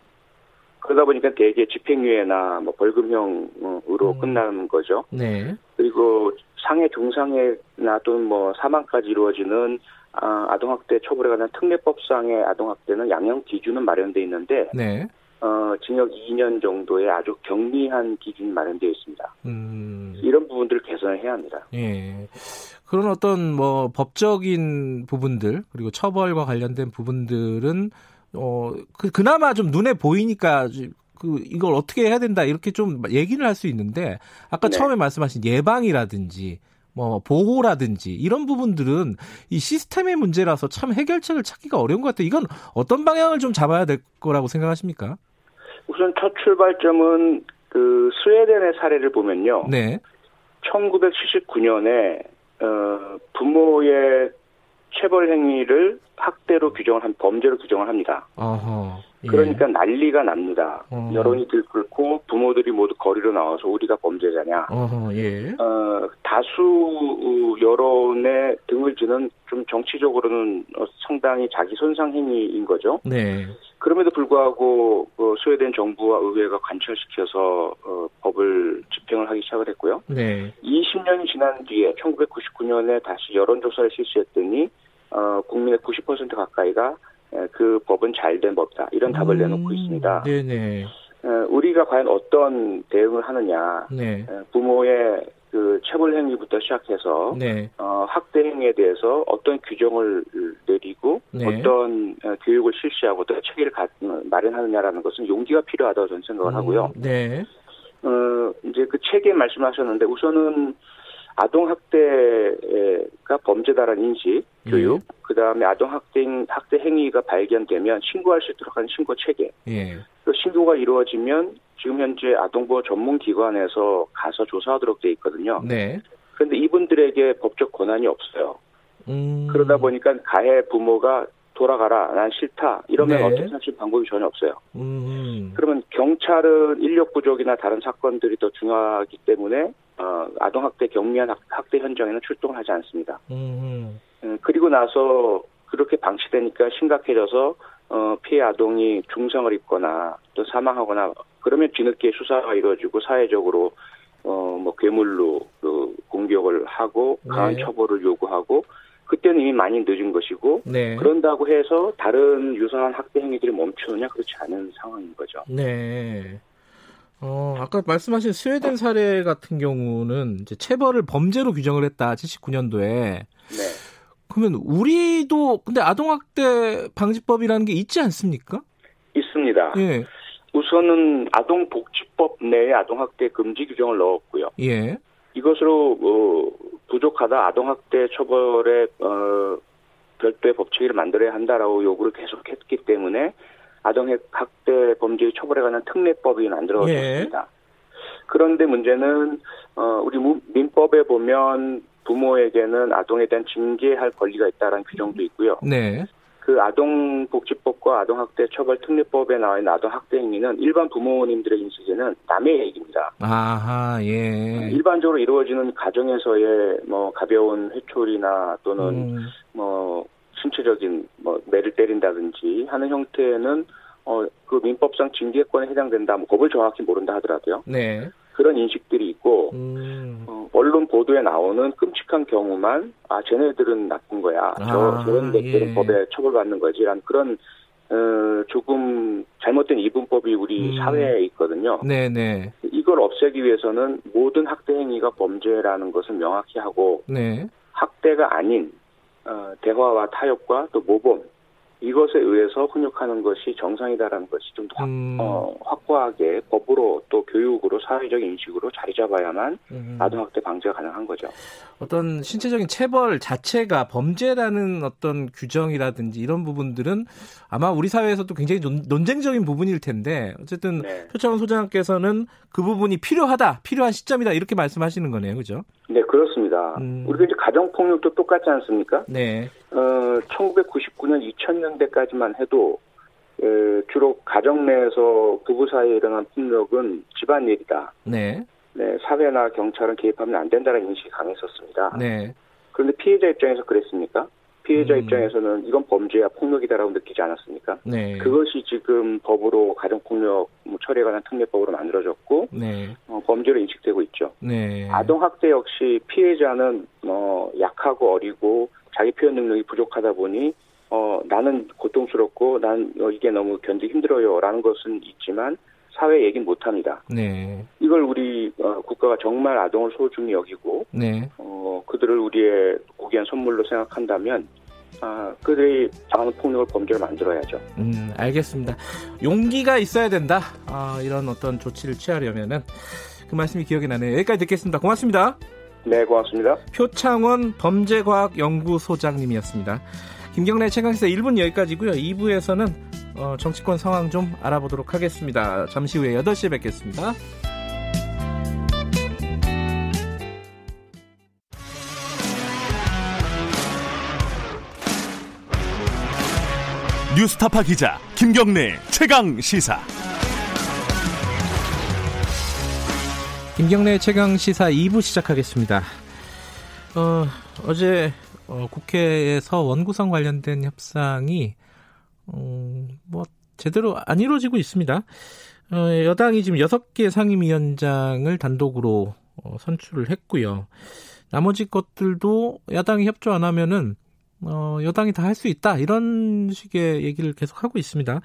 그러다 보니까 대개 집행유예나 뭐 벌금형으로 음. 끝나는 거죠. 네. 그리고 상해, 중상해나 또는 뭐 사망까지 이루어지는 아, 아동학대 처벌에 관한 특례법상의 아동학대는 양형 기준은 마련돼 있는데 네. 어, 징역 2년 정도의 아주 경미한 기준이 마련되어 있습니다. 음. 이런 부분들을 개선을 해야 합니다. 예. 그런 어떤 뭐 법적인 부분들 그리고 처벌과 관련된 부분들은 어 그, 그나마 좀 눈에 보이니까 그 이걸 어떻게 해야 된다 이렇게 좀 얘기를 할 수 있는데 아까 네. 처음에 말씀하신 예방이라든지 뭐 보호라든지 이런 부분들은 이 시스템의 문제라서 참 해결책을 찾기가 어려운 것 같아요. 이건 어떤 방향을 좀 잡아야 될 거라고 생각하십니까? 우선 첫 출발점은 그 스웨덴의 사례를 보면요. 네. 1979년에 어, 부모의 체벌 행위를 학대로 규정을 한 범죄로 규정을 합니다. 어허. 예. 그러니까 난리가 납니다. 어. 여론이 들끓고 부모들이 모두 거리로 나와서 우리가 범죄자냐. 어허. 예. 어, 다수 여론에 등을 지는 좀 정치적으로는 어, 상당히 자기 손상 행위인 거죠. 네. 그럼에도 불구하고 그 스웨덴 정부와 의회가 관철시켜서 어, 법을 집행을 하기 시작을 했고요. 네. 20년이 지난 뒤에 1999년에 다시 여론조사를 실시했더니 어, 국민의 90% 가까이가 에, 그 법은 잘 된 법이다 이런 답을 음, 내놓고 있습니다. 네네. 에, 우리가 과연 어떤 대응을 하느냐 네. 에, 부모의 그 체벌 행위부터 시작해서 네. 어, 학대 행위에 대해서 어떤 규정을 내리고 네. 어떤 어, 교육을 실시하고 어떤 체계를 가, 어, 마련하느냐라는 것은 용기가 필요하다고 저는 생각을 하고요. 음, 네. 어, 이제 그 체계 말씀하셨는데 우선은 아동 학대가 범죄다라는 인식, 예. 교육, 그 다음에 아동 학대 학대 행위가 발견되면 신고할 수 있도록 하는 신고 체계. 예. 그 신고가 이루어지면 지금 현재 아동보호 전문 기관에서 가서 조사하도록 돼 있거든요. 네. 그런데 이분들에게 법적 권한이 없어요. 음. 그러다 보니까 가해 부모가 돌아가라, 난 싫다 이러면 네. 어떻게 할 수 있는 방법이 전혀 없어요. 음. 그러면 경찰은 인력 부족이나 다른 사건들이 더 중요하기 때문에 어, 아동학대 경미한 학- 학대 현장에는 출동을 하지 않습니다. 음. 음, 그리고 나서 그렇게 방치되니까 심각해져서 어, 피해 아동이 중상을 입거나 또 사망하거나 그러면 뒤늦게 수사가 이루어지고 사회적으로 어, 뭐 괴물로 그 공격을 하고 강한 네. 처벌을 요구하고 그때는 이미 많이 늦은 것이고 네. 그런다고 해서 다른 유사한 학대 행위들이 멈추느냐 그렇지 않은 상황인 거죠. 네. 어, 아까 말씀하신 스웨덴 사례 같은 경우는 이제 체벌을 범죄로 규정을 했다. 79년도에. 네. 그러면 우리도 근데 아동 학대 방지법이라는 게 있지 않습니까? 있습니다. 예. 우선은 아동복지법 내에 아동학대 금지 규정을 넣었고요. 예. 이것으로 어, 부족하다 아동학대 처벌에 어, 별도의 법칙을 만들어야 한다라고 요구를 계속했기 때문에 아동학대 범죄 처벌에 관한 특례법이 만들어졌습니다. 그런데 문제는 어, 우리 무- 민법에 보면 부모에게는 아동에 대한 징계할 권리가 있다라는 규정도 있고요. 네. 그 아동복지법과 아동학대 처벌 특례법에 나와 있는 아동학대 행위는 일반 부모님들의 인식에는 남의 얘기입니다. 아하, 예. 일반적으로 이루어지는 가정에서의 뭐 가벼운 회초리나 또는 음, 뭐 신체적인 뭐 매를 때린다든지 하는 형태는 어 그 민법상 징계권에 해당된다. 뭐 법을 정확히 모른다 하더라도요. 네. 그런 인식들이 있고 음, 어, 언론 보도에 나오는 끔찍한 경우만 아 쟤네들은 나쁜 거야. 저 아, 저런 것들은 예. 법에 처벌받는 거지라는 그런 어, 조금 잘못된 이분법이 우리 음. 사회에 있거든요. 네네. 이걸 없애기 위해서는 모든 학대 행위가 범죄라는 것을 명확히 하고 네. 학대가 아닌 어, 대화와 타협과 또 모범 이것에 의해서 훈육하는 것이 정상이다라는 것이 좀더 음, 어, 확고하게 법으로 또 교육으로 사회적 인식으로 자리 잡아야만 음. 아동학대 방지가 가능한 거죠. 어떤 신체적인 체벌 자체가 범죄라는 어떤 규정이라든지 이런 부분들은 아마 우리 사회에서도 굉장히 논, 논쟁적인 부분일 텐데 어쨌든 네. 표창원 소장께서는 그 부분이 필요하다, 필요한 시점이다 이렇게 말씀하시는 거네요, 그죠? 네, 그렇습니다. 음. 우리가 이제 가정폭력도 똑같지 않습니까? 네, 어, 1999년, 2000년대까지만 해도 에, 주로 가정 내에서 부부 사이에 일어난 폭력은 집안일이다. 네, 네, 사회나 경찰은 개입하면 안 된다는 인식이 강했었습니다. 네, 그런데 피해자 입장에서 그랬습니까? 피해자 음. 입장에서는 이건 범죄야 폭력이다라고 느끼지 않았습니까? 네, 그것이 지금 법으로 가정폭력 뭐 처리에 관한 특례법으로 만들어졌고 네, 어, 범죄로 인식되고 있죠. 네, 아동 학대 역시 피해자는 어, 약하고 어리고 자기 표현 능력이 부족하다 보니 어, 나는 고통스럽고 난 어, 이게 너무 견디기 힘들어요라는 것은 있지만 사회에 얘기는 못합니다. 네, 이걸 우리 어, 국가가 정말 아동을 소중히 여기고 네, 어, 그들을 우리의 고귀한 선물로 생각한다면 아, 그들이 당하는 폭력을 범죄로 만들어야죠. 음, 알겠습니다. 용기가 있어야 된다. 아, 이런 어떤 조치를 취하려면은 그 말씀이 기억이 나네요. 여기까지 듣겠습니다. 고맙습니다. 네, 고맙습니다. 표창원 범죄과학연구소장님이었습니다. 김경래 최강시사 1분 여기까지고요. 2부에서는 어, 정치권 상황 좀 알아보도록 하겠습니다. 잠시 후에 8시에 뵙겠습니다. 뉴스타파 기자 김경래 최강 시사. 김경래 최강 시사 2부 시작하겠습니다. 어, 어제 어, 국회에서 원구성 관련된 협상이 어, 뭐 제대로 안 이루어지고 있습니다. 어, 여당이 지금 6개 상임위원장을 단독으로 어, 선출을 했고요. 나머지 것들도 야당이 협조 안 하면은 어, 여당이 다 할 수 있다 이런 식의 얘기를 계속 하고 있습니다.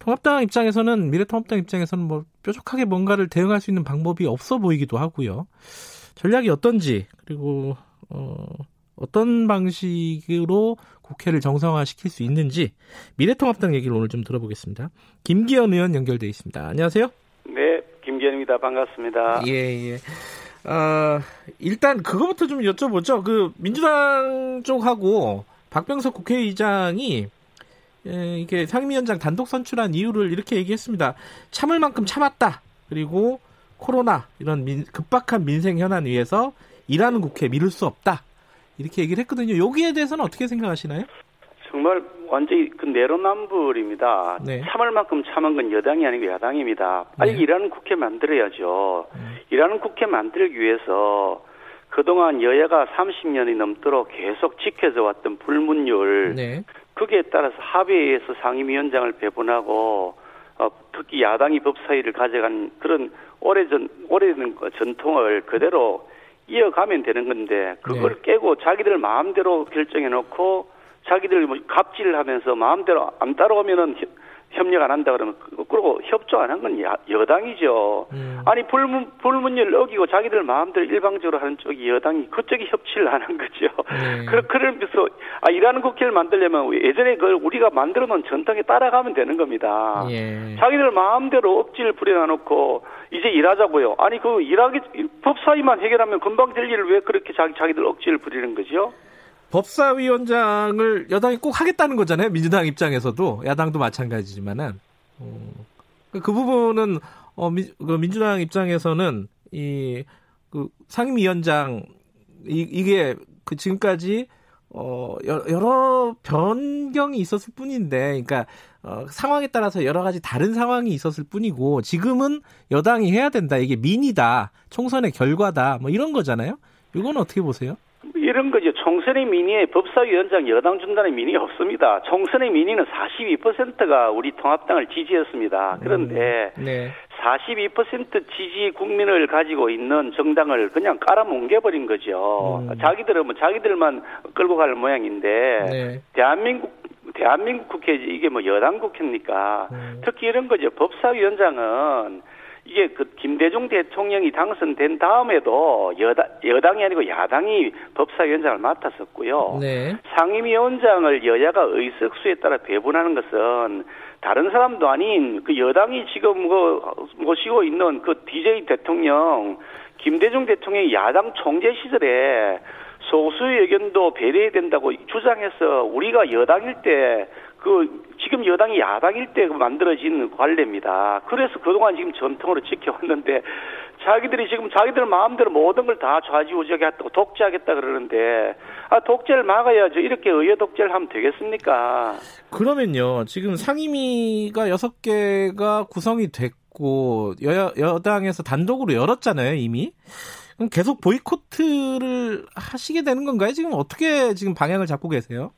통합당 입장에서는 미래통합당 입장에서는 뭐 뾰족하게 뭔가를 대응할 수 있는 방법이 없어 보이기도 하고요. 전략이 어떤지 그리고 어, 어떤 방식으로 국회를 정상화시킬 수 있는지 미래통합당 얘기를 오늘 좀 들어보겠습니다. 김기현 의원 연결돼 있습니다. 안녕하세요. 네, 김기현입니다. 반갑습니다. 예, 예. 아, 일단 그거부터 좀 여쭤보죠. 그 민주당 쪽하고 박병석 국회의장이 예, 이게 상임위원장 단독 선출한 이유를 이렇게 얘기했습니다. 참을 만큼 참았다. 그리고 코로나 이런 민- 급박한 민생 현안 위에서 일하는 국회 미룰 수 없다. 이렇게 얘기를 했거든요. 여기에 대해서는 어떻게 생각하시나요? 정말 완전히 그 내로남불입니다. 네. 참을 만큼 참은 건 여당이 아니고 야당입니다. 빨리 네. 일하는 국회 만들어야죠. 음. 일하는 국회 만들기 위해서 그동안 여야가 30년이 넘도록 계속 지켜져 왔던 불문율 네. 거기에 따라서 합의해서 상임위원장을 배분하고 어, 특히 야당이 법사위를 가져간 그런 오래전 오래된 그 전통을 그대로 이어가면 되는 건데 그걸 네. 깨고 자기들 마음대로 결정해 놓고 자기들 뭐 갑질을 하면서 마음대로 안 따라오면은 협- 협력 안 한다 그러면 그- 그러고 협조 안 한 건 여당이죠. 음. 아니 불문 불문율 어기고 자기들 마음대로 일방적으로 하는 쪽이 여당이 그쪽이 협치를 안 한 거죠. 네. 그러 그러면서 아 일하는 국회를 만들려면 예전에 그걸 우리가 만들어 놓은 전통에 따라가면 되는 겁니다. 예. 자기들 마음대로 억지를 부려놓고 이제 일하자고요. 아니 그 일하기 법사위만 해결하면 금방 될 일을 왜 그렇게 자기 자기들 억지를 부리는 거죠? 법사위원장을 여당이 꼭 하겠다는 거잖아요. 민주당 입장에서도 야당도 마찬가지지만은 어, 그- 그 부분은 어, 민, 그 민주당 입장에서는 이 그 상임위원장 이, 이게 그 지금까지 어 여- 여러 변경이 있었을 뿐인데, 그러니까 어, 상황에 따라서 여러 가지 다른 상황이 있었을 뿐이고 지금은 여당이 해야 된다. 이게 민이다, 총선의 결과다, 뭐 이런 거잖아요. 이건 어떻게 보세요? 이런 거죠. 총선의 민의에 법사위원장 여당 중단의 민의 없습니다. 총선의 민의는 42%가 우리 통합당을 지지했습니다. 그런데 네. 42% 지지 국민을 가지고 있는 정당을 그냥 깔아뭉개버린 거죠. 음. 자기들은 뭐 자기들만 끌고 갈 모양인데 네. 대한민국 대한민국 국회 이게 뭐 여당 국회입니까? 음. 특히 이런 거죠. 법사위원장은 이게 그 김대중 대통령이 당선된 다음에도 여당 여당이 아니고 야당이 법사위원장을 맡았었고요. 네. 상임위원장을 여야가 의석수에 따라 배분하는 것은 다른 사람도 아닌 그 여당이 지금 그 모시고 있는 그 DJ 대통령 김대중 대통령이 야당 총재 시절에 소수의 의견도 배려해야 된다고 주장해서 우리가 여당일 때 그 지금 여당이 야당일 때 만들어진 관례입니다. 그래서 그동안 지금 전통으로 지켜왔는데 자기들이 지금 자기들 마음대로 모든 걸 다 좌지우지하겠다고 독재하겠다 그러는데 아 독재를 막아야죠. 이렇게 의회 독재를 하면 되겠습니까? 그러면요, 지금 상임위가 여섯 개가 구성이 됐고, 여, 여당에서 단독으로 열었잖아요, 이미. 그럼 계속 보이코트를 하시게 되는 건가요? 지금 어떻게 지금 방향을 잡고 계세요?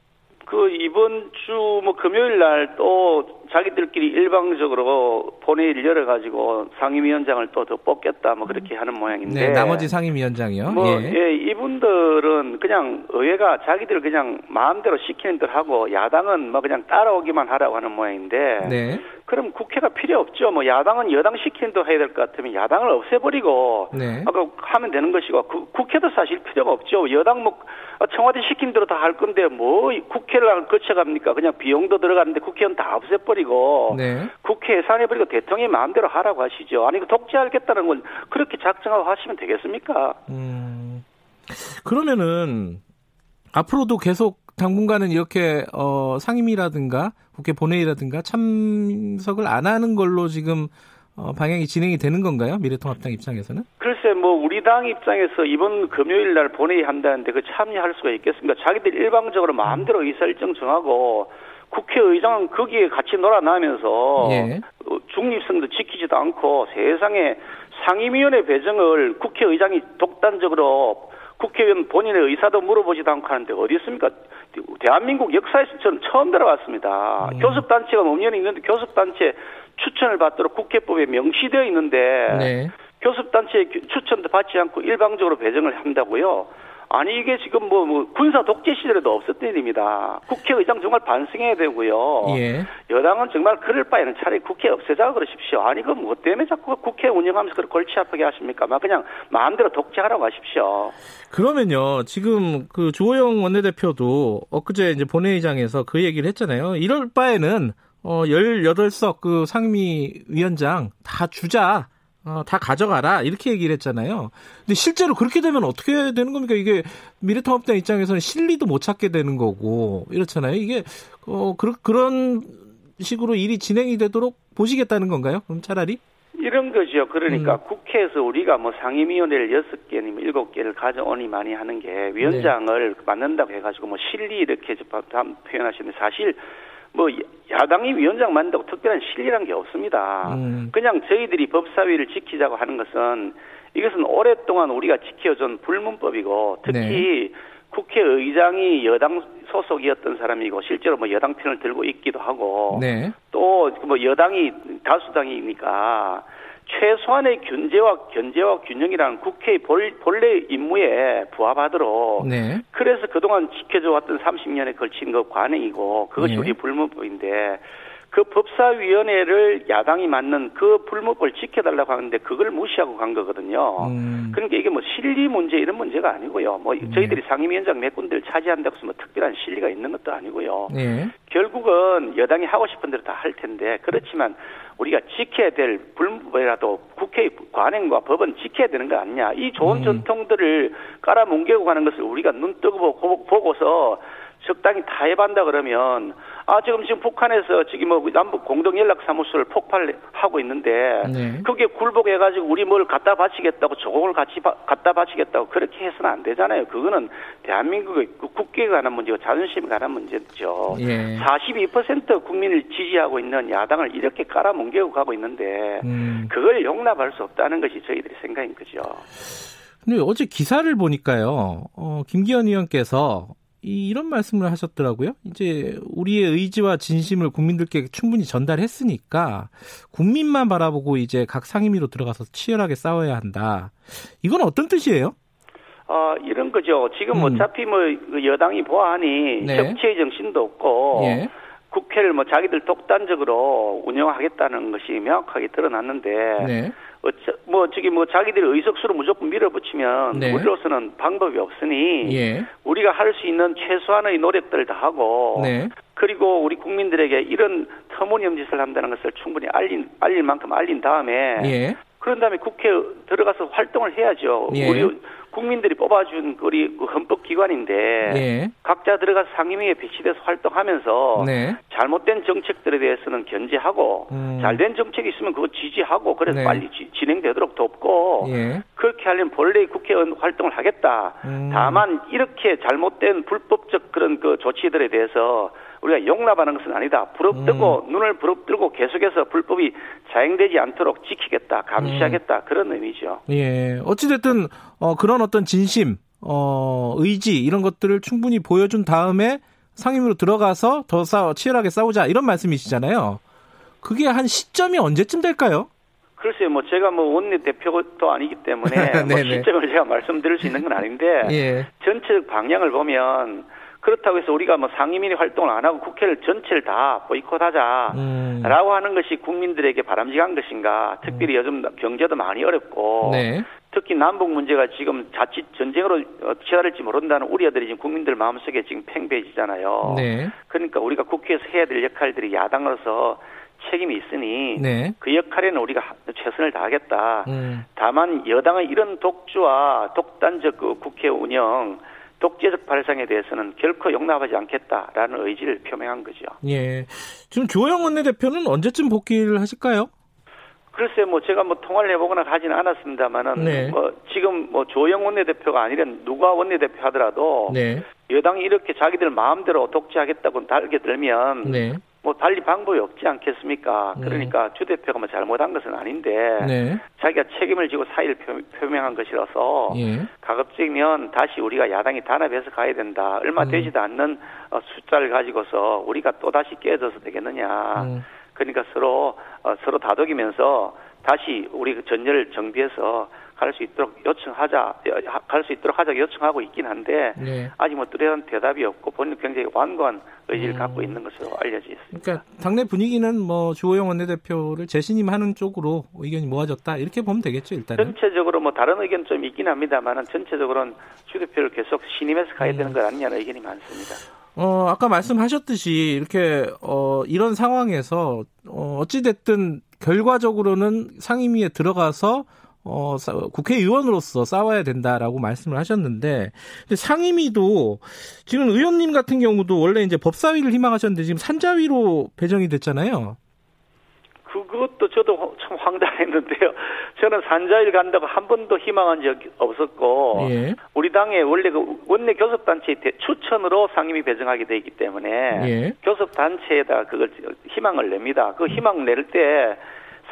그 이번 주 뭐 금요일 날 또 자기들끼리 일방적으로 본회의를 열어가지고 상임위원장을 또 더 뽑겠다 뭐 그렇게 하는 모양인데 네, 나머지 상임위원장이요. 뭐 예. 예, 이분들은 그냥 의회가 자기들 그냥 마음대로 시키는 대로 하고 야당은 뭐 그냥 따라오기만 하라고 하는 모양인데 네. 그럼 국회가 필요 없죠. 뭐 야당은 여당 시키는 대로 해야 될 것 같으면 야당을 없애버리고 네. 아까 하면 되는 것이고 구- 국회도 사실 필요가 없죠. 여당 뭐 청와대 시킨 대로 다 할 건데 뭐 국회를 거쳐갑니까? 그냥 비용도 들어가는데 국회의원 다 없애버리고 네. 국회 예산해 버리고 대통령이 마음대로 하라고 하시죠. 아니 그 독재하겠다는 건 그렇게 작정하고 하시면 되겠습니까? 음, 그러면은 앞으로도 계속 당분간은 이렇게 어, 상임위라든가 국회 본회의라든가 참석을 안 하는 걸로 지금 어, 방향이 진행이 되는 건가요? 미래통합당 입장에서는? 글쎄 뭐 우리 당 입장에서 이번 금요일 날 본회의 한다는데 그 참여할 수가 있겠습니까? 자기들 일방적으로 마음대로 의사일정 정하고 국회의장은 거기에 같이 놀아나면서 예. 어, 중립성도 지키지도 않고 세상에 상임위원회 배정을 국회의장이 독단적으로 국회의원 본인의 의사도 물어보지도 않고 하는데 어디 있습니까? 대한민국 역사에서 저는 처음 들어봤습니다. 음. 교섭단체가 법령이 있는데 교섭단체 추천을 받도록 국회법에 명시되어 있는데 네. 교섭단체 추천도 받지 않고 일방적으로 배정을 한다고요? 아니 이게 지금 뭐, 뭐 군사 독재 시절에도 없었던 일입니다. 국회의장 정말 반성해야 되고요. 예. 여당은 정말 그럴 바에는 차라리 국회 없애자고 그러십시오. 아니 그뭐 때문에 자꾸 국회 운영하면서 그걸 골치 아프게 하십니까? 막 그냥 마음대로 독재하라고 하십시오. 그러면요, 지금 그 주호영 원내대표도 엊그제 이제 본회의장에서 그 얘기를 했잖아요. 이럴 바에는 어 18석 그 상임위 위원장 다 주자. 어, 다 가져가라 이렇게 얘기를 했잖아요. 근데 실제로 그렇게 되면 어떻게 되는 겁니까? 이게 미래통합당 입장에서는 실리도 못 찾게 되는 거고 이렇잖아요. 이게 어 그, 그런 식으로 일이 진행이 되도록 보시겠다는 건가요? 그럼 차라리? 이런 거죠. 그러니까 음. 국회에서 우리가 뭐 상임위원회를 여섯 개 아니면 일곱 개를 가져오니 많이 하는 게 위원장을 맡는다고 해가지고 뭐 실리 이렇게 저- 다 표현하시는데 사실 뭐 야당이 위원장 맡는다고 특별한 실리란 게 없습니다. 음. 그냥 저희들이 법사위를 지키자고 하는 것은 이것은 오랫동안 우리가 지켜준 불문법이고 특히 국회의장이 여당 소속이었던 사람이고 실제로 뭐 여당 편을 들고 있기도 하고 네. 또뭐 여당이 다수당이니까 최소한의 견제와 견제와 균형이라는 국회의 볼, 본래 임무에 부합하도록 네. 그래서 그동안 지켜져 왔던 30년에 걸친 그 관행이고 그것이 네. 우리 불문법인데 그 법사위원회를 야당이 맡는 그 불문법을 지켜달라고 하는데 그걸 무시하고 간 거거든요. 음. 그러니까 이게 뭐 실리 문제 이런 문제가 아니고요. 뭐 저희들이 상임위원장 몇 군데를 차지한다고 해서 뭐 특별한 실리가 있는 것도 아니고요. 네. 결국은 여당이 하고 싶은 대로 다 할 텐데 그렇지만 우리가 지켜야 될 불법이라도 국회의 관행과 법은 지켜야 되는 거 아니냐. 이 좋은 음. 전통들을 깔아뭉개고 가는 것을 우리가 눈 뜨고 보고- 보고서 적당히 타협한다 그러면 아 지금 지금 북한에서 지금 뭐 남북 공동 연락 사무소를 폭발하고 있는데 네. 그게 굴복해 가지고 우리 뭘 갖다 바치겠다고 조공을 같이 바- 갖다 바치겠다고 그렇게 해서는 안 되잖아요. 그거는 대한민국의 그 국기에 관한 문제고 자존심에 관한 문제죠. 예. 42% 국민을 지지하고 있는 야당을 이렇게 깔아뭉개고 가고 있는데 음. 그걸 용납할 수 없다는 것이 저희들의 생각인 거죠. 근데 어제 기사를 보니까요, 어, 김기현 의원께서 이, 이런 말씀을 하셨더라고요. 이제 우리의 의지와 진심을 국민들께 충분히 전달했으니까 국민만 바라보고 이제 각 상임위로 들어가서 치열하게 싸워야 한다. 이건 어떤 뜻이에요? 어, 이런 거죠. 지금 음. 어차피 뭐 여당이 보아하니 네. 협치의 정신도 없고 예. 국회를 뭐 자기들 독단적으로 운영하겠다는 것이 명확하게 드러났는데 네. 어차, 뭐 저기 뭐 자기들의 의석수로 무조건 밀어붙이면 네. 우리로서는 방법이 없으니 예. 우리가 할 수 있는 최소한의 노력들을 다 하고 네. 그리고 우리 국민들에게 이런 터무니없는 짓을 한다는 것을 충분히 알린 알릴 만큼 알린 다음에 예. 그런 다음에 국회에 들어가서 활동을 해야죠. 예. 우리 국민들이 뽑아준 우리 그 헌법기관인데 예. 각자 들어가서 상임위에 배치돼서 활동하면서 네. 잘못된 정책들에 대해서는 견제하고 음. 잘된 정책이 있으면 그거 지지하고 그래서 네. 빨리 지- 진행되도록 돕고 예. 그렇게 하려면 본래 국회의원 활동을 하겠다. 음. 다만 이렇게 잘못된 불법적 그런 그 조치들에 대해서 우리가 용납하는 것은 아니다. 부럽뜨고 음. 눈을 부럽뜨고 계속해서 불법이 자행되지 않도록 지키겠다, 감시하겠다 음. 그런 의미죠. 예. 어찌됐든, 어, 그런 어떤 진심, 어, 의지, 이런 것들을 충분히 보여준 다음에 상임위로 들어가서 더 싸워, 치열하게 싸우자, 이런 말씀이시잖아요. 그게 한 시점이 언제쯤 될까요? 글쎄요, 뭐 제가 뭐 원내 대표도 아니기 때문에 뭐. 시점을 제가 말씀드릴 수 있는 건 아닌데 예. 전체적 방향을 보면 그렇다고 해서 우리가 뭐 상임위 활동을 안 하고 국회를 전체를 다 보이콧하자. 음. 라고 하는 것이 국민들에게 바람직한 것인가. 특별히 요즘 경제도 많이 어렵고 네. 특히 남북 문제가 지금 자칫 전쟁으로 어, 치달을지 모른다는 우려들이 지금 국민들 마음속에 지금 팽배해지잖아요. 네. 그러니까 우리가 국회에서 해야 될 역할들이 야당으로서 책임이 있으니 네. 그 역할에는 우리가 하- 최선을 다하겠다. 음. 다만 여당의 이런 독주와 독단적 그 국회 운영, 독재적 발상에 대해서는 결코 용납하지 않겠다라는 의지를 표명한 거죠. 예. 지금 조영 원내대표는 언제쯤 복귀를 하실까요? 글쎄 뭐 제가 뭐 통화를 해보거나 하지는 않았습니다만은 네. 뭐 지금 뭐 조영 원내대표가 아니라 누가 원내대표 하더라도 네. 여당이 이렇게 자기들 마음대로 독재하겠다고 달게 들면 네. 뭐 달리 방법이 없지 않겠습니까? 네. 그러니까 주 대표가 뭐 잘못한 것은 아닌데 네. 자기가 책임을 지고 사의를 표, 표명한 것이라서 예. 가급적이면 다시 우리가 야당이 단합해서 가야 된다. 얼마 음. 되지도 않는 어, 숫자를 가지고서 우리가 또 다시 깨져서 되겠느냐. 음. 그러니까 서로 어, 서로 다독이면서 다시 우리 그 전열을 정비해서 갈 수 있도록 요청하자, 갈 수 있도록 하자 요청하고 있긴 한데 네. 아직 뭐 뚜렷한 대답이 없고 본인 굉장히 완고한 의지를 음. 갖고 있는 것으로 알려져 있습니다. 그러니까 당내 분위기는 뭐 주호영 원내대표를 재신임하는 쪽으로 의견이 모아졌다 이렇게 보면 되겠죠 일단은. 전체적으로 뭐 다른 의견 좀 있긴 합니다만은 전체적으로는 주 대표를 계속 신임해서 가야 음. 되는 것 아니냐는 의견이 많습니다. 어, 아까 말씀하셨듯이 이렇게 어 이런 상황에서 어 어찌 됐든 결과적으로는 상임위에 들어가서 어 싸- 국회의원으로서 싸워야 된다라고 말씀을 하셨는데 근데 상임위도 지금 의원님 같은 경우도 원래 이제 법사위를 희망하셨는데 지금 산자위로 배정이 됐잖아요. 그것도 저도 참 황당했는데요. 저는 산자일 간다고 한 번도 희망한 적이 없었고 예. 우리 당에 원래 그 원내 교섭단체 추천으로 상임위 배정하게 돼 있기 때문에 예. 교섭단체에다 그걸 희망을 냅니다. 그 희망 낼 때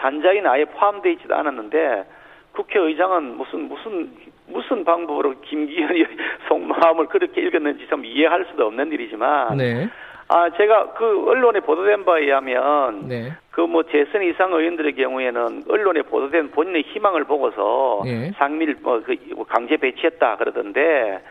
산자인 아예 포함되어 있지도 않았는데 국회의장은 무슨 무슨 무슨 방법으로 김기현의 속마음을 그렇게 읽었는지 좀 이해할 수도 없는 일이지만 네. 아 제가 그 언론에 보도된 바에 의하면 네. 그 뭐 재선 이상 의원들의 경우에는 언론에 보도된 본인의 희망을 보고서 예. 상밀 뭐그 강제 배치했다 그러던데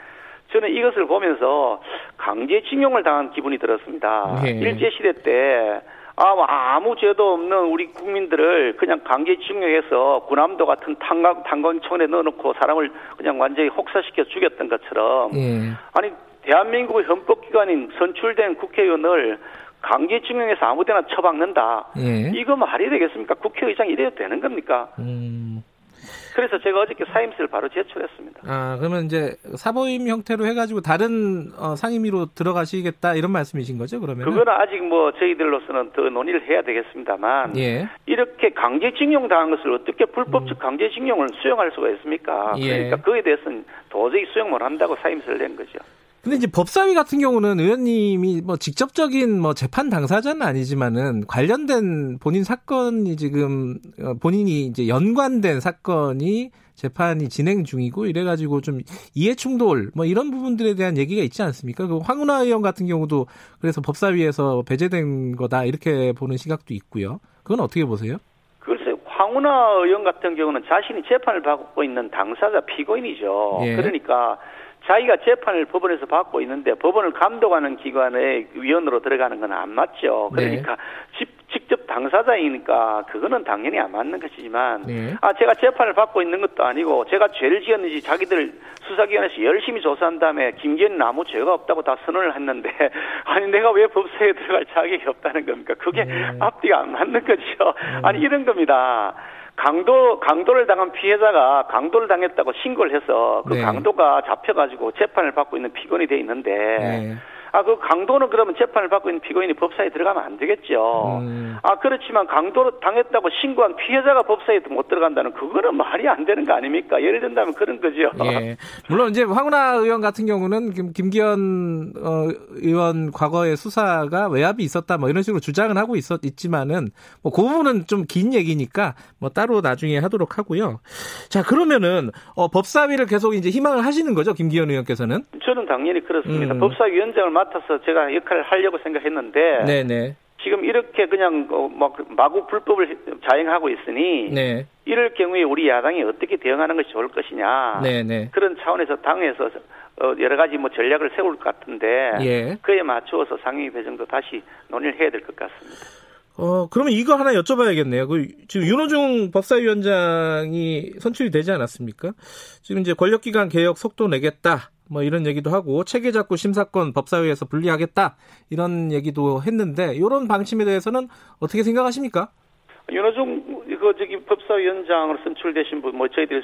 저는 이것을 보면서 강제징용을 당한 기분이 들었습니다. 예. 일제 시대 때 아, 뭐 아무 죄도 없는 우리 국민들을 그냥 강제징용해서 군함도 같은 탄광 탄광촌에 넣어놓고 사람을 그냥 완전히 혹사시켜 죽였던 것처럼 예. 아니 대한민국의 헌법기관인 선출된 국회의원을 강제징용해서 아무 데나 처박는다. 예. 이거 말이 되겠습니까? 국회의장이 이래도 되는 겁니까? 음. 그래서 제가 어저께 사임스를 바로 제출했습니다. 아, 그러면 이제 사보임 형태로 해가지고 다른 어, 상임위로 들어가시겠다 이런 말씀이신 거죠, 그러면? 그거는 아직 뭐 저희들로서는 더 논의를 해야 되겠습니다만 예. 이렇게 강제징용 당한 것을 어떻게 불법적 강제징용을 수용할 수가 있습니까? 예. 그러니까 그에 대해서는 도저히 수용 못 한다고 사임스를 낸 거죠. 근데 이제 법사위 같은 경우는 의원님이 뭐 직접적인 뭐 재판 당사자는 아니지만은 관련된 본인 사건이 지금 어, 본인이 이제 연관된 사건이 재판이 진행 중이고 이래가지고 좀 이해 충돌 뭐 이런 부분들에 대한 얘기가 있지 않습니까? 그 황운하 의원 같은 경우도 그래서 법사위에서 배제된 거다 이렇게 보는 시각도 있고요. 그건 어떻게 보세요? 글쎄 황운하 의원 같은 경우는 자신이 재판을 받고 있는 당사자 피고인이죠. 예. 그러니까 자기가 재판을 법원에서 받고 있는데 법원을 감독하는 기관의 위원으로 들어가는 건 안 맞죠. 네. 그러니까 직, 직접 당사자이니까 그거는 당연히 안 맞는 것이지만 네. 아 제가 재판을 받고 있는 것도 아니고 제가 죄를 지었는지 자기들 수사기관에서 열심히 조사한 다음에 김기현은 아무 죄가 없다고 다 선언을 했는데 아니 내가 왜 법사에 들어갈 자격이 없다는 겁니까? 그게 앞뒤가 안 맞는 거죠. 아니 이런 겁니다. 강도 강도를 당한 피해자가 강도를 당했다고 신고를 해서 그 네. 강도가 잡혀가지고 재판을 받고 있는 피고인이 돼 있는데 네. 아 그 강도는 그러면 재판을 받고 있는 피고인이 법사에 들어가면 안 되겠죠. 음. 아 그렇지만 강도를 당했다고 신고한 피해자가 법사에 못 들어간다는 그거는 말이 안 되는 거 아닙니까? 예를 든다면 그런 거죠. 예. 물론 이제 황운하 의원 같은 경우는 김, 김기현 어, 의원 과거의 수사가 외압이 있었다 뭐 이런 식으로 주장을 하고 있었 있지만은 뭐 그 부분은 좀 긴 얘기니까 뭐 따로 나중에 하도록 하고요. 자 그러면은 어, 법사위를 계속 이제 희망을 하시는 거죠 김기현 의원께서는? 저는 당연히 그렇습니다. 음. 법사위원장을 맡아서 제가 역할을 하려고 생각했는데 네네. 지금 이렇게 그냥 어, 막 마구 불법을 자행하고 있으니 네. 이럴 경우에 우리 야당이 어떻게 대응하는 것이 좋을 것이냐 네네. 그런 차원에서 당에서 어, 여러 가지 뭐 전략을 세울 것 같은데 예. 그에 맞추어서 상임위 배정도 다시 논의를 해야 될 것 같습니다. 어, 그러면 이거 하나 여쭤봐야겠네요. 그, 지금 윤호중 법사위원장이 선출이 되지 않았습니까? 지금 이제 권력기관 개혁 속도 내겠다. 뭐 이런 얘기도 하고 체계 잡고 심사권 법사위에서 분리하겠다. 이런 얘기도 했는데 이런 방침에 대해서는 어떻게 생각하십니까? 윤호중 그 저기 법사위원장으로 선출되신 분 뭐 저희들이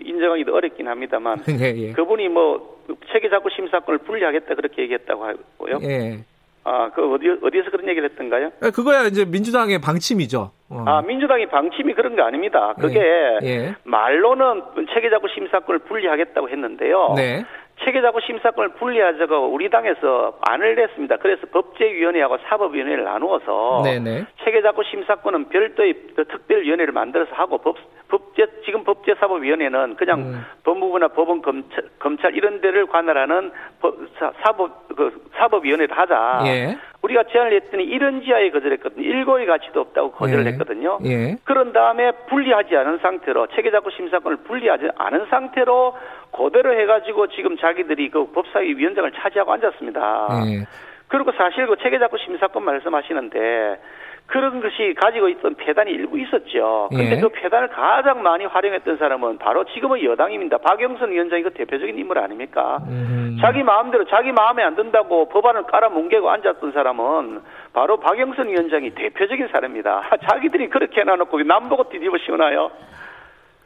인정하기도 어렵긴 합니다만 예, 예. 그분이 뭐 체계 잡고 심사권을 분리하겠다 그렇게 얘기했다고 하고요. 예. 아, 그 어디 어디에서 그런 얘기를 했던가요? 그거야 이제 민주당의 방침이죠. 어. 아, 민주당이 방침이 그런 거 아닙니다. 그게 예. 말로는 체계자구 심사권을 분리하겠다고 했는데요. 네. 체계자구 심사권을 분리하자고 우리 당에서 안을 냈습니다. 그래서 법제위원회하고 사법위원회를 나누어서 네네. 체계자구 심사권은 별도의 그 특별위원회를 만들어서 하고 법, 법제 지금 법제사법위원회는 그냥 음. 법무부나 법원 검찰, 검찰 이런 데를 관할하는 법, 사, 사법 그 사법위원회를 하자. 예. 우리가 제안을 했더니 이런 지하에 거절했거든요. 일고의 가치도 없다고 거절을 예. 했거든요. 예. 그런 다음에 분리하지 않은 상태로 체계자구 심사권을 분리하지 않은 상태로 그대로 해가지고 지금 자기들이 그 법사위 위원장을 차지하고 앉았습니다. 예. 그리고 사실 그 체계자구 심사권 말씀하시는데 그런 것이 가지고 있던 폐단이 일부 있었죠. 근데 예. 그 폐단을 가장 많이 활용했던 사람은 바로 지금의 여당입니다. 박영선 위원장이 그 대표적인 인물 아닙니까? 음. 자기 마음대로 자기 마음에 안 든다고 법안을 깔아 뭉개고 앉았던 사람은 바로 박영선 위원장이 대표적인 사람입니다. 자기들이 그렇게 해놔놓고 남보고 뒤집어 씌우나요?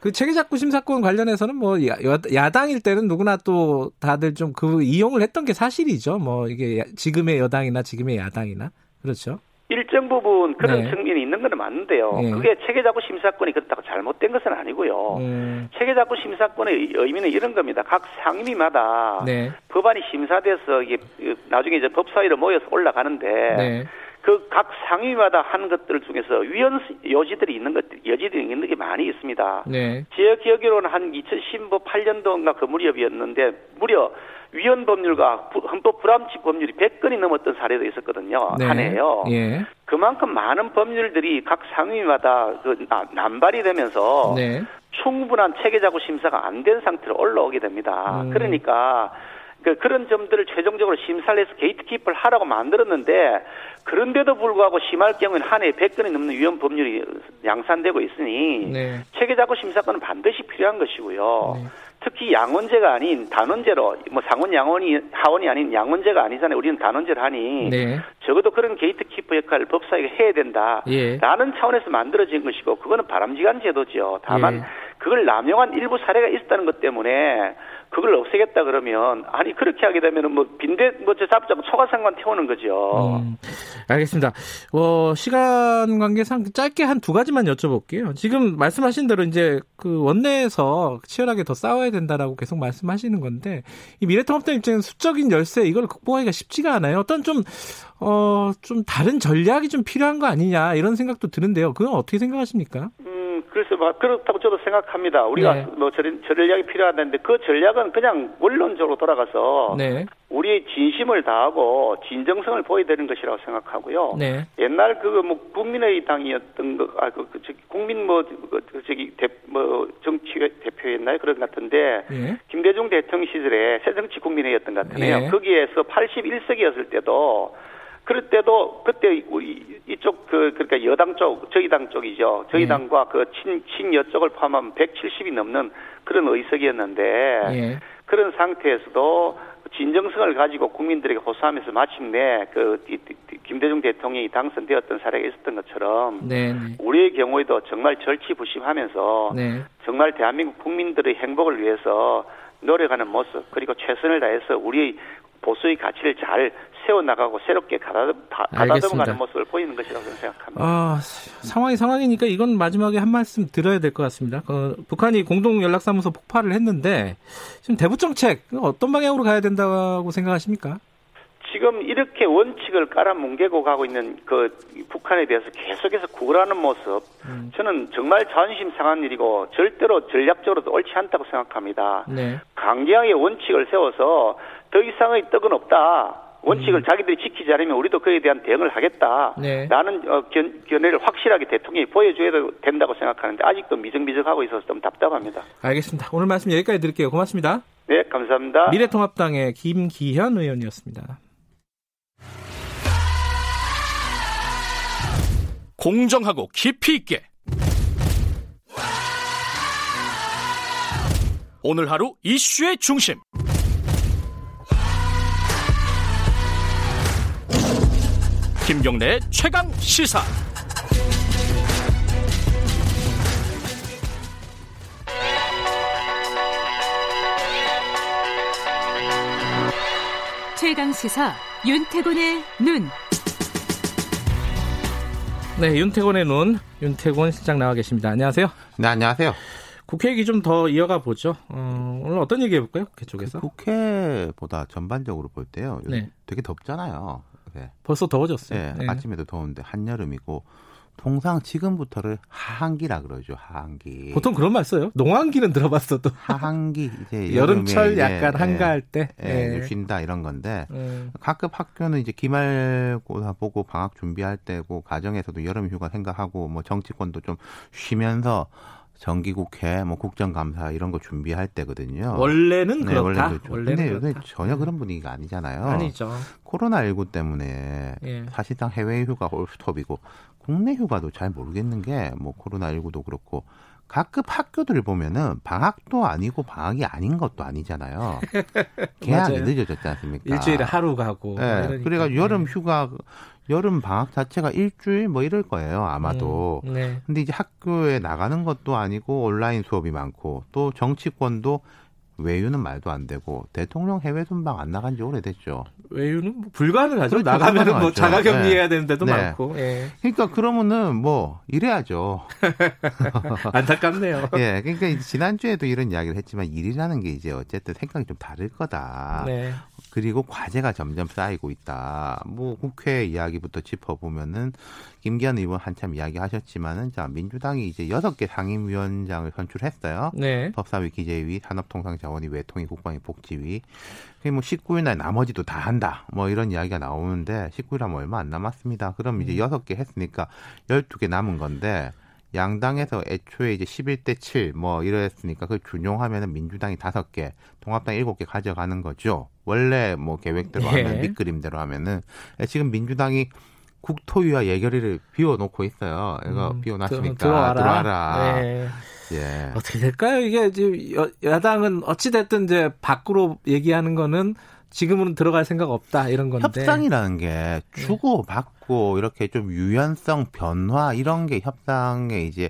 그 체계작구 심사권 관련해서는 뭐 야, 당일 때는 누구나 또 다들 좀 그 이용을 했던 게 사실이죠. 뭐 이게 야- 지금의 여당이나 지금의 야당이나 그렇죠. 일정 부분 그런 네. 측면이 있는 건 맞는데요. 예. 그게 체계자구 심사권이 그렇다고 잘못된 것은 아니고요. 음, 체계자구 심사권의 의- 의미는 이런 겁니다. 각 상임위마다 네. 법안이 심사돼서 이게 그 나중에 이제 법사위로 모여서 올라가는데 네. 그 각 상위마다 하는 것들 중에서 위헌 요지들이 있는 것 여지들이 있는 게 많이 있습니다. 네. 제 기억으로는 한 2018년도인가 그 무렵이었는데 무려 위헌 법률과 부- 헌법 불합치 법률이 100건이 넘었던 사례도 있었거든요. 네. 한 해요. 예. 그만큼 많은 법률들이 각 상위마다 그 나- 남발이 되면서 네. 충분한 체계자구 심사가 안 된 상태로 올라오게 됩니다. 음. 그러니까 그 그런 점들을 최종적으로 심사를 해서 게이트키퍼를 하라고 만들었는데 그런데도 불구하고 심할 경우에는 한 해에 100건이 넘는 위헌 법률이 양산되고 있으니 네. 체계자구 심사권은 반드시 필요한 것이고요. 네. 특히 양원제가 아닌 단원제로 뭐 상원 양원이 하원이 아닌 양원제가 아니잖아요. 우리는 단원제를 하니 네. 적어도 그런 게이트키퍼 역할을 법사위가 해야 된다. 예. 라는 차원에서 만들어진 것이고 그거는 바람직한 제도죠. 다만 예. 그걸 남용한 일부 사례가 있었다는 것 때문에 그걸 없애겠다 그러면 아니 그렇게 하게 되면은 뭐 빈대 뭐저 잡자고 초과상관 태우는 거죠. 음, 알겠습니다. 어, 시간 관계상 짧게 한 두 가지만 여쭤볼게요. 지금 말씀하신 대로 이제 그 원내에서 치열하게 더 싸워야 된다라고 계속 말씀하시는 건데 이 미래통합당 입장에서 수적인 열세 이걸 극복하기가 쉽지가 않아요. 어떤 좀 어, 좀 다른 전략이 좀 필요한 거 아니냐 이런 생각도 드는데요. 그건 어떻게 생각하십니까? 음, 그래서 막 그렇다고 저도 생각합니다. 우리가 네. 뭐 전, 전략이 필요하다는데 그 전략은 그냥 원론적으로 돌아가서 네. 우리의 진심을 다하고 진정성을 보여야 되는 것이라고 생각하고요. 네. 옛날 그 뭐 국민의당이었던 거, 아, 그, 그 저기 국민 뭐, 그, 그 저기 대, 뭐 정치 대표였나요? 그런 것 같은데 예. 김대중 대통령 시절에 새정치 국민회였던 것 같네요. 예. 거기에서 81석이었을 때도 그럴 때도 그때 우리 이쪽 그 그러니까 여당 쪽 저희 당 쪽이죠. 저희 예. 당과 그 친 친여 쪽을 포함하면 170이 넘는 그런 의석이었는데 예. 그런 상태에서도 진정성을 가지고 국민들에게 호소하면서 마침내 그 김대중 대통령이 당선되었던 사례가 있었던 것처럼 네. 네. 우리의 경우에도 정말 절치부심하면서 네. 정말 대한민국 국민들의 행복을 위해서 노력하는 모습 그리고 최선을 다해서 우리 보수의 가치를 잘 세워나가고 새롭게 가다듬. 가다듬어가는 모습을 보이는 것이라고 생각합니다. 아, 상황이 상황이니까 이건 마지막에 한 말씀 드려야 될 것 같습니다. 그 북한이 공동 연락사무소 폭파를 했는데 지금 대북 정책 어떤 방향으로 가야 된다고 생각하십니까? 지금 이렇게 원칙을 깔아뭉개고 가고 있는 그 북한에 대해서 계속해서 구걸하는 모습 음. 저는 정말 자존심 상한 일이고 절대로 전략적으로도 옳지 않다고 생각합니다. 네. 강경하게 원칙을 세워서 더 이상의 떡은 없다. 원칙을 음. 자기들이 지키지 않으면 우리도 그에 대한 대응을 하겠다. 네. 라는 어, 견, 견해를 확실하게 대통령이 보여줘야 된다고 생각하는데 아직도 미적미적하고 있어서 좀 답답합니다. 알겠습니다. 오늘 말씀 여기까지 드릴게요. 고맙습니다. 네, 감사합니다. 미래통합당의 김기현 의원이었습니다. 공정하고 깊이 있게 오늘 하루 이슈의 중심 김경래의 최강 시사 최강 시사 윤태곤의 눈. 네, 윤태곤의 눈, 윤태곤 실장 나와 계십니다. 안녕하세요. 네, 안녕하세요. 국회 얘기 좀 더 이어가 보죠. 어, 오늘 어떤 얘기 해볼까요? 국회 쪽에서? 국회보다 전반적으로 볼 때요. 네. 되게 덥잖아요. 네. 벌써 더워졌어요. 네, 네. 아침에도 더운데 한여름이고 통상 지금부터를 하한기라 그러죠. 하한기. 보통 그런 말 써요. 농한기는 들어봤어도. 하한기 이제 여름철 약간 이제, 한가할 때. 예, 예. 쉰다 이런 건데 음, 각급 학교는 이제 기말고사 보고 방학 준비할 때고 가정에서도 여름 휴가 생각하고 뭐 정치권도 좀 쉬면서 정기국회 뭐 국정감사 이런 거 준비할 때거든요. 원래는 네, 그렇다. 원래는 그렇죠. 원래는 근데 요새. 전혀 그런 분위기가 아니잖아요. 아니죠. 코로나19 때문에 예. 사실상 해외 휴가 올스톱이고 국내 휴가도 잘 모르겠는 게 뭐 코로나19도 그렇고 각급 학교들을 보면은 방학도 아니고 방학이 아닌 것도 아니잖아요. 개학이 맞아요. 늦어졌지 않습니까? 일주일에 하루 가고. 네, 이러니까. 그래가 여름 휴가 여름 방학 자체가 일주일 뭐 이럴 거예요 아마도. 음, 네. 근데 이제 학교에 나가는 것도 아니고 온라인 수업이 많고 또 정치권도 외유는 말도 안 되고 대통령 해외 순방 안 나간 지 오래됐죠. 외유는 뭐 불가능하죠. 그렇죠, 나가면은 뭐 불가능하죠. 자가격리 네. 해야 되는 데도 네. 많고. 예. 그러니까 그러면은 뭐 이래야죠. 안타깝네요. 예, 그러니까 이제 지난 주에도 이런 이야기를 했지만 일이라는 게 이제 어쨌든 생각이 좀 다를 거다. 네. 그리고 과제가 점점 쌓이고 있다. 뭐 국회 이야기부터 짚어보면은 김기현 의원 한참 이야기하셨지만은 자 민주당이 이제 여섯 개 상임위원장을 선출했어요. 네. 법사위, 기재위, 산업통상자원위, 외통위, 국방위, 복지위. 그게 뭐 19일 날 나머지도 다 한다. 뭐 이런 이야기가 나오는데 19일 하면 얼마 안 남았습니다. 그럼 이제 여섯 개 했으니까 12개 남은 건데 양당에서 애초에 이제 11대 7 뭐 이랬으니까 그걸 준용하면은 민주당이 5개, 통합당 7개 가져가는 거죠. 원래 뭐 계획대로 예. 하면 밑그림대로 하면은 지금 민주당이 국토위와 예결위를 비워놓고 있어요. 이거 음, 비워놨으니까 들- 들어와라. 들어와라. 네. 예. 어떻게 될까요? 이게 지금 여, 야당은 어찌 됐든 이제 밖으로 얘기하는 거는 지금은 들어갈 생각 없다 이런 건데. 협상이라는 게 주고 받고 이렇게 좀 유연성 변화 이런 게 협상의 이제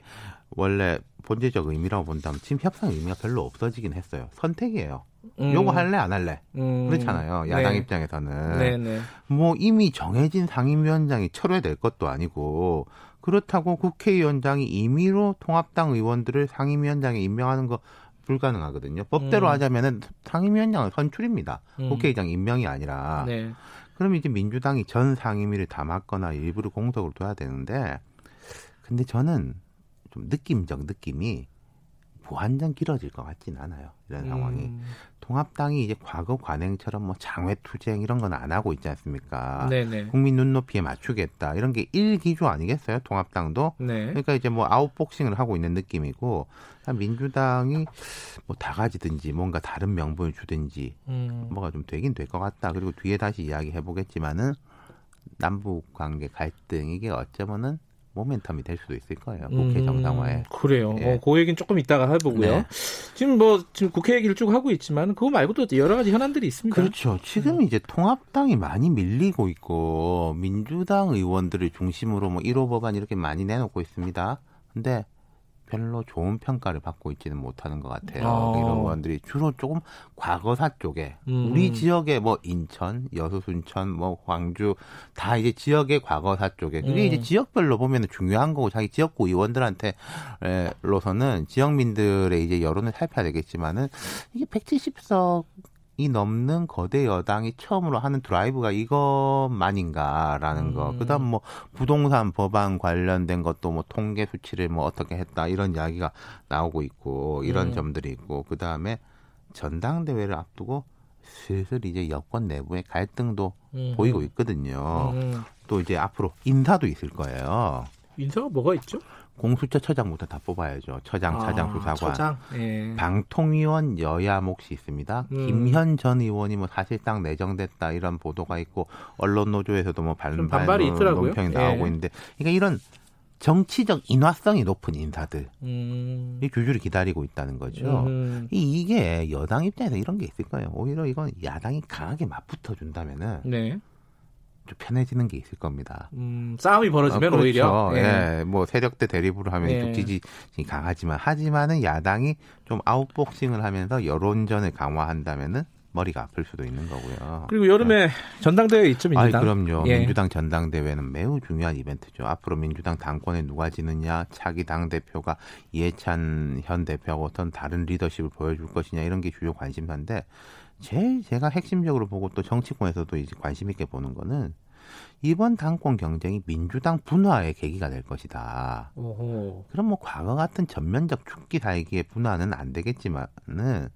원래 본질적 의미라고 본다면 지금 협상 의미가 별로 없어지긴 했어요. 선택이에요. 음. 요거 할래 안 할래 음. 그렇잖아요. 야당 네. 입장에서는 네 네. 뭐 이미 정해진 상임위원장이 철회될 것도 아니고 그렇다고 국회의원장이 임의로 통합당 의원들을 상임위원장에 임명하는 거 불가능하거든요. 법대로 음. 하자면은 상임위원장은 선출입니다. 음. 국회의장 임명이 아니라. 네. 그럼 이제 민주당이 전 상임위를 다 맡거나 일부를 공석으로 둬야 되는데 근데 저는 좀 느낌적 느낌이 무한정 길어질 것 같진 않아요. 이런 상황이. 음. 통합당이 이제 과거 관행처럼 뭐 장외 투쟁 이런 건 안 하고 있지 않습니까? 네네. 국민 눈높이에 맞추겠다. 이런 게 일기조 아니겠어요? 통합당도. 네. 그러니까 이제 뭐 아웃복싱을 하고 있는 느낌이고 민주당이 뭐 다 가지든지 뭔가 다른 명분을 주든지 음. 뭐가 좀 되긴 될 것 같다. 그리고 뒤에 다시 이야기해 보겠지만은 남북 관계 갈등 이게 어쩌면은 모멘텀이 될 수도 있을 거예요. 국회 음, 정상화에. 그래요. 예. 어, 그 얘기는 조금 이따가 해보고요. 네. 지금 뭐 지금 국회 얘기를 쭉 하고 있지만 그거 말고도 여러 가지 현안들이 있습니다. 그렇죠. 지금 네. 이제 통합당이 많이 밀리고 있고 민주당 의원들을 중심으로 뭐 1호 법안 이렇게 많이 내놓고 있습니다. 근데 별로 좋은 평가를 받고 있지는 못하는 것 같아요. 어. 이런 의원들이 주로 조금 과거사 쪽에 음. 우리 지역의 뭐 인천, 여수, 순천, 뭐 광주 다 이제 지역의 과거사 쪽에 그게 음. 이제 지역별로 보면 중요한 거고 자기 지역구 의원들한테 에, 로서는 지역민들의 이제 여론을 살펴야 되겠지만은 이게 170석 이 넘는 거대 여당이 처음으로 하는 드라이브가 이것만인가라는 거. 음. 그다음 뭐 부동산 법안 관련된 것도 뭐 통계 수치를 뭐 어떻게 했다 이런 이야기가 나오고 있고 이런 음. 점들이 있고 그다음에 전당대회를 앞두고 슬슬 이제 여권 내부의 갈등도 음. 보이고 있거든요. 음. 또 이제 앞으로 인사도 있을 거예요. 인사가 뭐가 있죠? 공수처 처장부터 다 뽑아야죠. 처장, 차장, 아, 수사관. 처장. 예. 방통위원 여야 몫이 있습니다. 음. 김현 전 의원이 뭐 사실상 내정됐다 이런 보도가 있고 언론 노조에서도 뭐좀 반발. 논평이 예. 나오고 있는데 그러니까 이런 정치적 인화성이 높은 인사들이 음. 줄줄이 기다리고 있다는 거죠. 음. 이- 이게 여당 입장에서 이런 게 있을 거예요. 오히려 이건 야당이 강하게 맞붙어 준다면은 네. 좀 편해지는 게 있을 겁니다. 음, 싸움이 벌어지면 아, 그렇죠. 오히려 예. 예, 뭐 세력대 대립으로 하면 예. 좀 지지이 강하지만 하지만은 야당이 좀 아웃복싱을 하면서 여론전을 강화한다면은 머리가 아플 수도 있는 거고요. 그리고 여름에 전당대회 있죠 민주당. 그럼요. 예. 민주당 전당대회는 매우 중요한 이벤트죠. 앞으로 민주당 당권에 누가 지느냐, 차기 당 대표가 이해찬 현 대표하고 어떤 다른 리더십을 보여줄 것이냐 이런 게 주요 관심사인데 제일 제가 핵심적으로 보고 또 정치권에서도 이제 관심 있게 보는 거는 이번 당권 경쟁이 민주당 분화의 계기가 될 것이다. 오호. 그럼 뭐 과거 같은 전면적 죽기 살기의 분화는 안 되겠지만은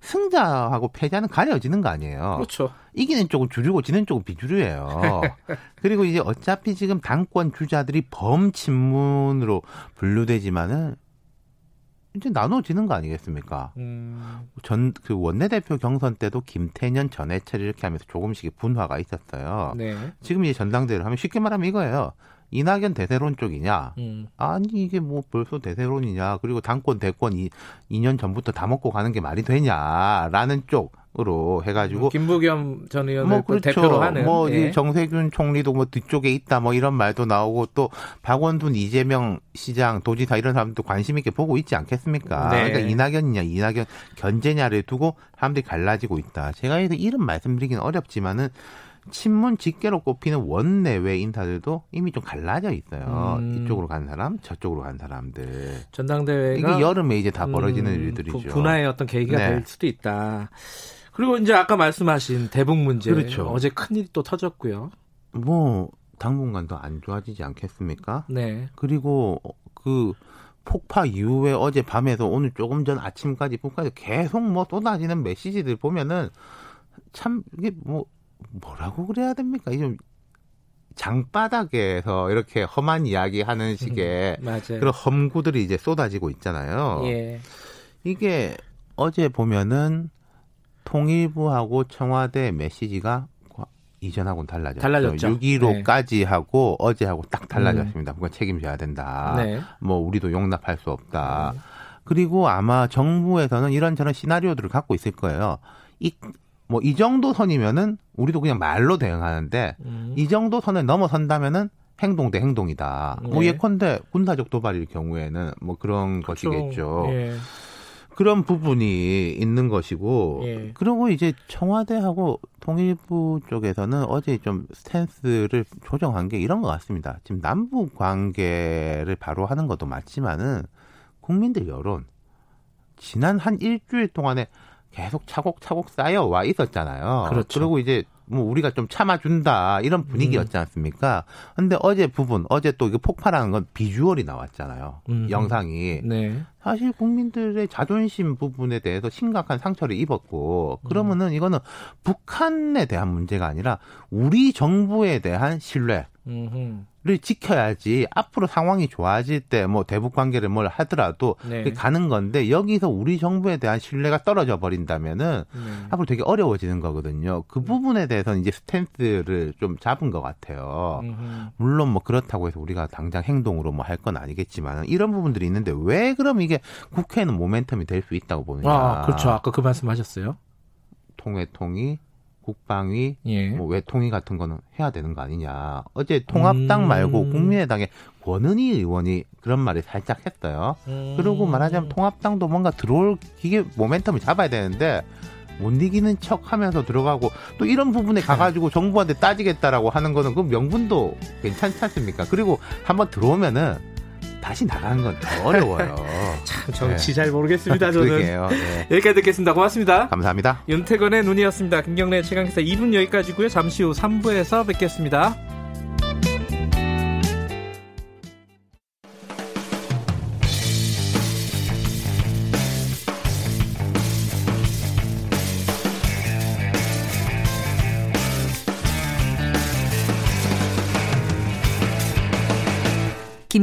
승자하고 패자는 가려지는 거 아니에요. 그렇죠. 이기는 쪽은 주류고 지는 쪽은 비주류예요. 그리고 이제 어차피 지금 당권 주자들이 범친문으로 분류되지만은 이제 나눠지는 거 아니겠습니까? 음. 전그 원내대표 경선 때도 김태년 전해철 이렇게 하면서 조금씩 분화가 있었어요. 네. 지금 이제 전당대회를 하면 쉽게 말하면 이거예요. 이낙연 대세론 쪽이냐? 음. 아니 이게 뭐 벌써 대세론이냐? 그리고 당권 대권 이 2년 전부터 다 먹고 가는 게 말이 되냐라는 쪽 으로 해가지고 김부겸 전 의원을 뭐그 그렇죠. 대표로 하는 뭐 예. 이 정세균 총리도 뭐 뒤쪽에 있다 뭐 이런 말도 나오고 또 박원순 이재명 시장 도지사 이런 사람도 관심 있게 보고 있지 않겠습니까? 네. 그러니까 이낙연이냐 이낙연 견제냐를 두고 사람들이 갈라지고 있다. 제가 여기서 이름 말씀드리기는 어렵지만은 친문 직계로 꼽히는 원내외 인사들도 이미 좀 갈라져 있어요. 음. 이쪽으로 간 사람, 저쪽으로 간 사람들. 전당대회가 이게 여름에 이제 다 벌어지는 음, 일들이죠. 부- 분화의 어떤 계기가 네. 될 수도 있다. 그리고 이제 아까 말씀하신 대북 문제 그렇죠. 어제 큰일이 또 터졌고요. 뭐 당분간 더 안 좋아지지 않겠습니까? 네. 그리고 그 폭파 이후에 어제 밤에서 오늘 조금 전 아침까지 북한에서 계속 뭐 쏟아지는 메시지들 보면은 참 이게 뭐 뭐라고 그래야 됩니까? 이게 좀 장바닥에서 이렇게 험한 이야기 하는 식의 맞아요. 그런 험구들이 이제 쏟아지고 있잖아요. 예. 이게 어제 보면은 통일부하고 청와대 메시지가 이전하고는 달라졌죠. 달라졌죠. 6.15까지 하고 어제하고 딱 달라졌습니다. 그건 책임져야 된다. 네. 뭐 우리도 용납할 수 없다. 그리고 아마 정부에서는 이런저런 시나리오들을 갖고 있을 거예요. 이 뭐 이 정도 선이면은 우리도 그냥 말로 대응하는데 음. 이 정도 선을 넘어선다면은 행동 대 행동이다. 뭐 네. 예컨대 군사적 도발일 경우에는 뭐 그런 것이겠죠. 예. 그런 부분이 있는 것이고 예. 그리고 이제 청와대하고 통일부 쪽에서는 어제 좀 스탠스를 조정한 게 이런 것 같습니다. 지금 남북 관계를 바로 하는 것도 맞지만은 국민들 여론 지난 한 일주일 동안에 계속 차곡차곡 쌓여 와 있었잖아요. 그렇죠. 리고 이제 뭐 우리가 좀 참아준다 이런 분위기였지 않습니까? 근데 어제 부분 어제 또 이거 폭발하는 건 비주얼이 나왔잖아요. 음. 영상이 네. 사실 국민들의 자존심 부분에 대해서 심각한 상처를 입었고 그러면은 이거는 북한에 대한 문제가 아니라 우리 정부에 대한 신뢰. 를 지켜야지 앞으로 상황이 좋아질 때 뭐 대북 관계를 뭘 하더라도 네. 가는 건데 여기서 우리 정부에 대한 신뢰가 떨어져 버린다면은 네. 앞으로 되게 어려워지는 거거든요. 그 부분에 대해서는 이제 스탠스를 좀 잡은 것 같아요. 음흠. 물론 뭐 그렇다고 해서 우리가 당장 행동으로 뭐 할 건 아니겠지만 이런 부분들이 있는데 왜 그럼 이게 국회는 모멘텀이 될 수 있다고 보느냐? 아, 그렇죠. 아까 그 말씀하셨어요. 통회통이 국방위 예. 뭐 외통위 같은 거는 해야 되는 거 아니냐. 어제 통합당 음. 말고 국민의당의 권은희 의원이 그런 말을 살짝 했어요. 음. 그리고 말하자면 통합당도 뭔가 들어올 기계 모멘텀을 잡아야 되는데 못 이기는 척 하면서 들어가고 또 이런 부분에 가가지고 정부한테 따지겠다라고 하는 거는 그 명분도 괜찮지 않습니까? 그리고 한번 들어오면은 다시 나가는 건 더 어려워요. 참 정치 잘 모르겠습니다. 저는. 네. 여기까지 듣겠습니다. 고맙습니다. 감사합니다. 윤태건의 눈이었습니다. 김경래 최강기사 2분 여기까지고요. 잠시 후 3부에서 뵙겠습니다.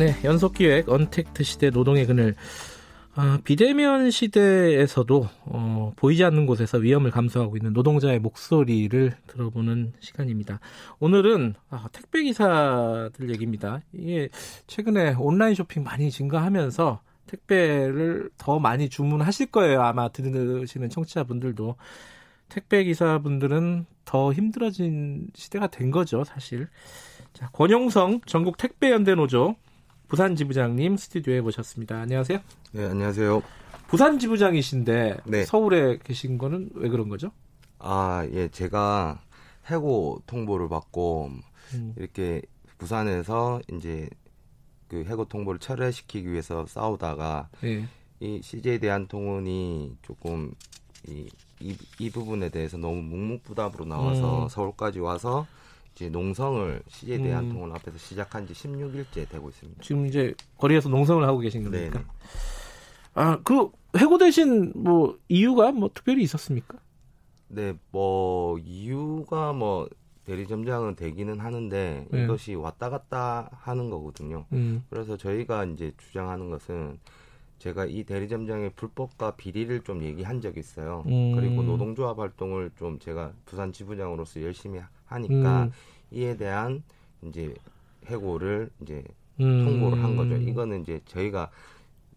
네, 연속 기획 언택트 시대 노동의 그늘. 아, 비대면 시대에서도 어, 보이지 않는 곳에서 위험을 감수하고 있는 노동자의 목소리를 들어보는 시간입니다. 오늘은 아, 택배 기사들 얘기입니다. 이게 최근에 온라인 쇼핑 많이 증가하면서 택배를 더 많이 주문하실 거예요. 아마 들으시는 청취자분들도 택배 기사분들은 더 힘들어진 시대가 된 거죠, 사실. 자, 권용성 전국 택배 연대 노조 부산 지부장님 스튜디오에 모셨습니다. 안녕하세요. 네, 안녕하세요. 부산 지부장이신데 네. 서울에 계신 거는 왜 그런 거죠? 아, 예, 제가 해고 통보를 받고 음. 이렇게 부산에서 이제 그 해고 통보를 철회시키기 위해서 싸우다가 네. 이 CJ 대한통운이 조금 이, 이, 이 부분에 대해서 너무 묵묵부답으로 나와서 음. 서울까지 와서 이제 농성을 CJ 음. 대한통운 앞에서 시작한 지 16일째 되고 있습니다. 지금 이제 거리에서 농성을 하고 계신 겁니까? 네네. 아, 그 해고되신 뭐 이유가 뭐 특별히 있었습니까? 네, 뭐 이유가 뭐 대리점장은 되기는 하는데 네. 이것이 왔다 갔다 하는 거거든요. 음. 그래서 저희가 이제 주장하는 것은 제가 이 대리점장의 불법과 비리를 좀 얘기한 적이 있어요. 음. 그리고 노동조합 활동을 좀 제가 부산 지부장으로서 열심히 하니까 음. 이에 대한 이제 해고를 이제 음. 통보를 한 거죠. 이거는 이제 저희가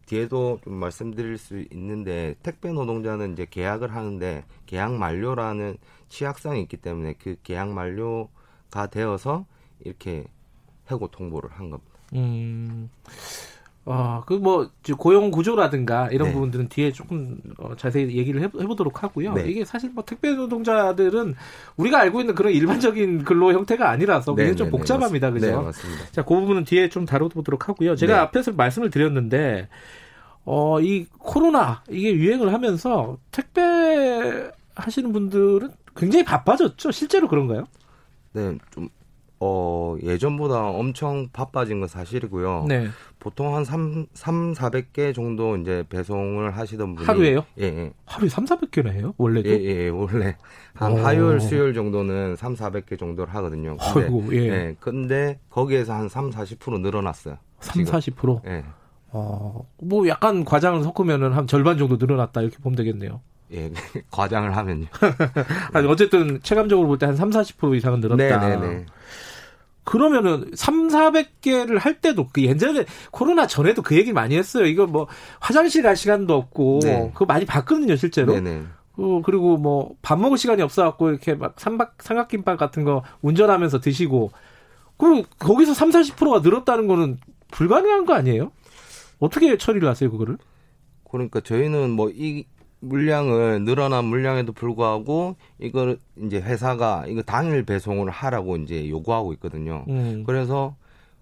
뒤에도 좀 말씀드릴 수 있는데 택배 노동자는 이제 계약을 하는데 계약 만료라는 취약성이 있기 때문에 그 계약 만료가 되어서 이렇게 해고 통보를 한 겁니다. 음. 아, 그뭐 고용 구조라든가 이런 네. 부분들은 뒤에 조금 어, 자세히 얘기를 해, 보도록 하고요. 네. 이게 사실 뭐 택배 노동자들은 우리가 알고 있는 그런 일반적인 근로 형태가 아니라서 네, 굉장히 좀 네, 네, 복잡합니다. 그죠? 네, 맞습니다. 자, 그 부분은 뒤에 좀 다뤄보도록 하고요. 제가 네. 앞에서 말씀을 드렸는데 어, 이 코로나 이게 유행을 하면서 택배 하시는 분들은 굉장히 바빠졌죠. 실제로 그런가요? 네, 좀, 어, 예전보다 엄청 바빠진 건 사실이고요. 네. 보통 한 3, 3, 400개 정도 이제 배송을 하시던 분이. 하루에요? 예, 예. 하루에 3, 400개나 해요? 원래도? 예, 예, 예, 원래. 한 오. 화요일, 수요일 정도는 3, 400개 정도를 하거든요. 근데, 아이고, 예. 근데 거기에서 한 3, 40% 늘어났어요. 3, 40%? 예. 어, 뭐 약간 과장을 섞으면은 한 절반 정도 늘어났다 이렇게 보면 되겠네요. 예, 과장을 하면요. 아니, 어쨌든 체감적으로 볼 때 한 3, 40% 이상은 늘었다. 네, 네, 네. 그러면은 3, 400개를 할 때도 그 예전에 코로나 전에도 그 얘기 많이 했어요. 이거 뭐 화장실 갈 시간도 없고 네. 그거 많이 봤거든요, 실제로. 네네. 어, 그리고 뭐 밥 먹을 시간이 없어 갖고 이렇게 막 삼박 삼각김밥 같은 거 운전하면서 드시고 그럼 거기서 3, 40%가 늘었다는 거는 불가능한 거 아니에요? 어떻게 처리를 하세요, 그거를? 그러니까 저희는 뭐 이 물량을 늘어난 물량에도 불구하고 이걸 이제 회사가 이거 당일 배송을 하라고 이제 요구하고 있거든요. 음. 그래서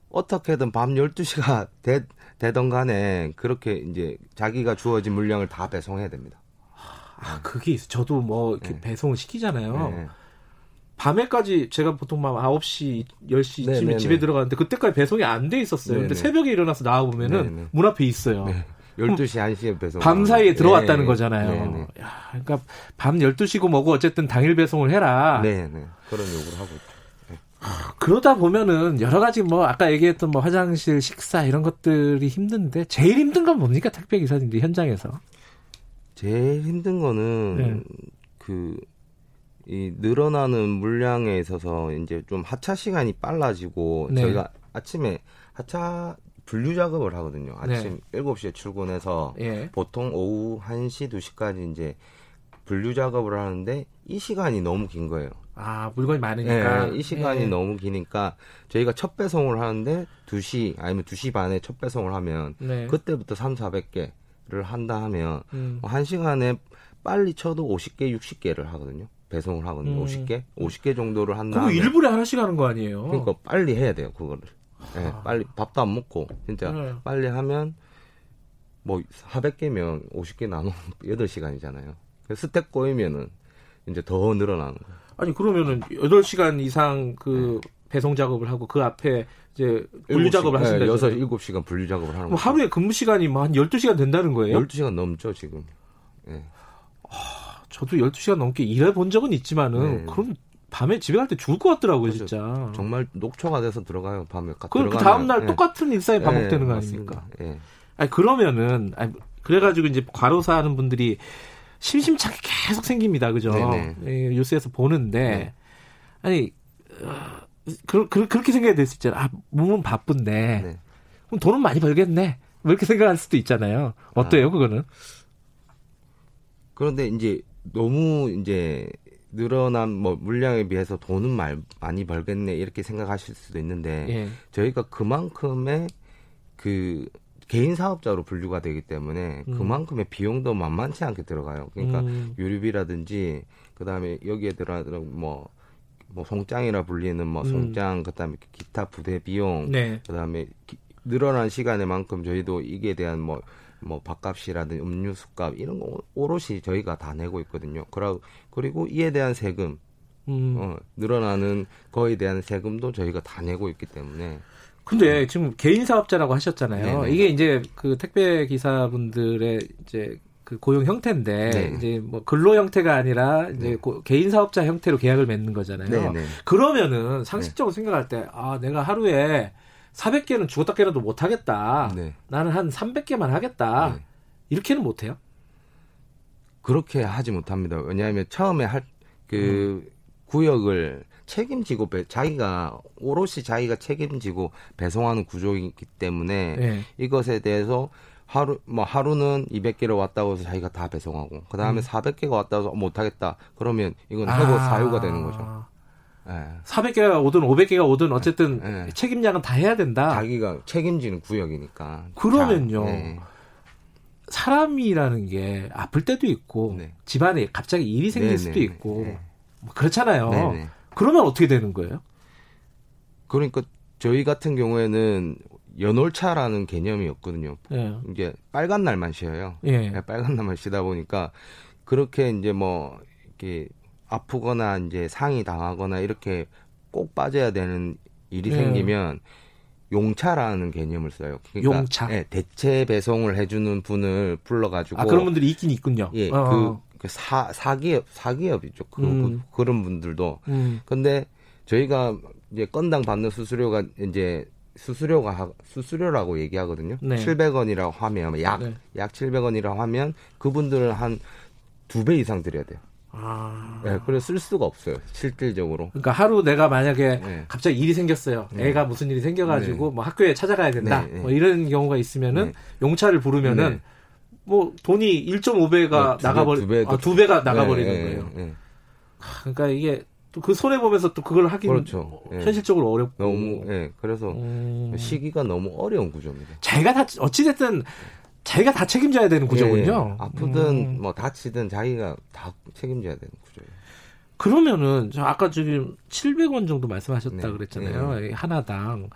어떻게든 밤 12시가 되, 되던 간에 그렇게 이제 자기가 주어진 물량을 다 배송해야 됩니다. 아, 그게 있어. 저도 뭐 이렇게 배송을 시키잖아요. 네. 밤에까지 제가 보통 막 9시, 10시쯤에 네, 네, 집에 네. 들어가는데 그때까지 배송이 안 돼 있었어요. 네, 근데 네. 새벽에 일어나서 나와 보면은 네, 네. 문 앞에 있어요. 12시, 1시에 배송. 밤 사이에 들어왔다는 거잖아요. 네, 네. 야, 그러니까 밤 12시고 뭐고 어쨌든 당일 배송을 해라. 네, 네. 그런 요구를 하고 있죠. 그러다 보면은 여러 가지 뭐 아까 얘기했던 뭐 화장실, 식사 이런 것들이 힘든데 제일 힘든 건 뭡니까 택배 기사님들 현장에서? 제일 힘든 거는 네. 그, 이 늘어나는 물량에 있어서 이제 좀 하차 시간이 빨라지고 네. 저희가 아침에 하차 분류 작업을 하거든요. 아침 네. 7시에 출근해서 예. 보통 오후 1시, 2시까지 이제 분류 작업을 하는데 이 시간이 너무 긴 거예요. 아 물건이 많으니까 네, 이 시간이 예. 너무 기니까 저희가 첫 배송을 하는데 2시 아니면 2시 반에 첫 배송을 하면 네. 그때부터 3, 400개를 한다 하면 음. 뭐한 시간에 빨리 쳐도 50개, 60개를 하거든요. 배송을 하거든요. 음. 50개, 50개 정도를 한 그거 일부러 하나씩 하는 거 아니에요? 그러니까 빨리 해야 돼요, 그거를. 예, 빨리 밥도 안 먹고 진짜 네. 빨리 하면 뭐 400개면 50개 나누면 8시간이잖아요. 스택 꼬이면은 이제 더 늘어나는 거예요. 아니 그러면은 8시간 이상 그 배송 작업을 하고 그 앞에 이제 분류 작업을 하신다. 6, 7시간 분류 작업을 하는 거죠. 하루에 근무 시간이 뭐한 12시간 된다는 거예요? 12시간 넘죠, 지금. 예. 저도 12시간 넘게 일해 본 적은 있지만은 네. 그럼 밤에 집에 갈 때 죽을 것 같더라고요, 그렇죠. 진짜. 정말 녹초가 돼서 들어가요, 밤에. 가- 그, 그 들어가면. 다음 날 예. 똑같은 일상이 반복되는 예, 거. 아닙니까? 예. 아니 그러면은 아니, 그래가지고 이제 과로사 하는 분들이 심심찮게 계속 생깁니다, 그죠? 네네. 예, 뉴스에서 보는데 네. 아니 어, 그, 그, 그렇게 생각이 될 수 있잖아. 아, 몸은 바쁜데 네. 그럼 돈은 많이 벌겠네. 뭐 이렇게 생각할 수도 있잖아요. 어때요, 아. 그거는? 그런데 이제 너무 이제 늘어난 뭐 물량에 비해서 돈은 말, 많이 벌겠네 이렇게 생각하실 수도 있는데 예. 저희가 그만큼의 그 개인 사업자로 분류가 되기 때문에 음. 그만큼의 비용도 만만치 않게 들어가요. 그러니까 음. 유류비라든지 그다음에 여기에 들어가는 뭐, 뭐 송장이라 불리는 뭐 음. 송장 그다음에 기타 부대 비용 네. 그다음에 기- 늘어난 시간에만큼 저희도 이게 대한 뭐뭐 밥값이라든지 음료수값 이런 거 오롯이 저희가 다 내고 있거든요. 그러, 그리고 이에 대한 세금 음. 어, 늘어나는 거에 대한 세금도 저희가 다 내고 있기 때문에 근데 지금 개인 사업자라고 하셨잖아요. 네네. 이게 이제 그 택배 기사분들의 이제 그 고용 형태인데 네. 이제 뭐 근로 형태가 아니라 이제 고- 개인 사업자 형태로 계약을 맺는 거잖아요. 네네. 그러면은 상식적으로 생각할 때 아 내가 하루에 400개는 죽었다 깨라도 못 하겠다. 네. 나는 한 300개만 하겠다. 네. 이렇게는 못 해요? 그렇게 하지 못합니다. 왜냐하면 처음에 할그 음. 구역을 책임지고 배- 자기가 오롯이 자기가 책임지고 배송하는 구조이기 때문에 네. 이것에 대해서 하루 뭐 하루는 200개를 왔다고 해서 자기가 다 배송하고 그 다음에 음. 400개가 왔다고 해서 못 하겠다. 그러면 이건 해고 아. 사유가 되는 거죠. 예. 400개가 오든 500개가 오든 어쨌든 책임량은 다 해야 된다. 자기가 책임지는 구역이니까. 그러면요. 자, 네. 사람이라는 게 아플 때도 있고 네. 집안에 갑자기 일이 생길 네, 수도 네, 있고 뭐 그렇잖아요. 네, 네. 그러면 어떻게 되는 거예요? 그러니까 저희 같은 경우에는 연월차라는 개념이 없거든요. 예. 이제 빨간 날만 쉬어요. 예. 네, 빨간 날만 쉬다 보니까 그렇게 이제 뭐 이렇게 아프거나 이제 상이 당하거나 이렇게 꼭 빠져야 되는 일이 예. 생기면 용차라는 개념을 써요. 그러니까 용차? 예, 대체 배송을 해주는 분을 불러가지고 아 그런 분들이 있긴 있군요. 예, 어. 그, 그 사, 사기업, 사기업이죠. 그, 음. 그, 런 분들도. 음. 근데 저희가 이제 건당 받는 수수료가 이제 수수료가, 하- 수수료라고 얘기하거든요. 네. 700원이라고 하면, 약, 네. 약 700원이라고 하면 그분들은 한두 배 이상 드려야 돼요. 아. 네, 그래서 쓸 수가 없어요. 실질적으로. 그러니까 하루 내가 만약에 네. 갑자기 일이 생겼어요. 네. 애가 무슨 일이 생겨가지고 네. 뭐 학교에 찾아가야 된다. 네, 네. 뭐 이런 경우가 있으면은 네. 용차를 부르면은 네. 뭐 돈이 1.5배가 네, 두 배, 나가버리 두 아, 두 배가 네, 나가버리는 네, 거예요. 네. 하, 그러니까 이게 또 그 손해 보면서 또 그걸 하기는 그렇죠. 예. 현실적으로 어렵고 너무, 예. 그래서 음. 시기가 너무 어려운 구조입니다. 자기가 다 어찌 됐든 자기가 다 책임져야 되는 구조군요. 예, 아프든 음. 뭐 다치든 자기가 다 책임져야 되는 구조예요. 그러면은 저 아까 지금 700원 정도 말씀하셨다 네. 그랬잖아요. 이 하나당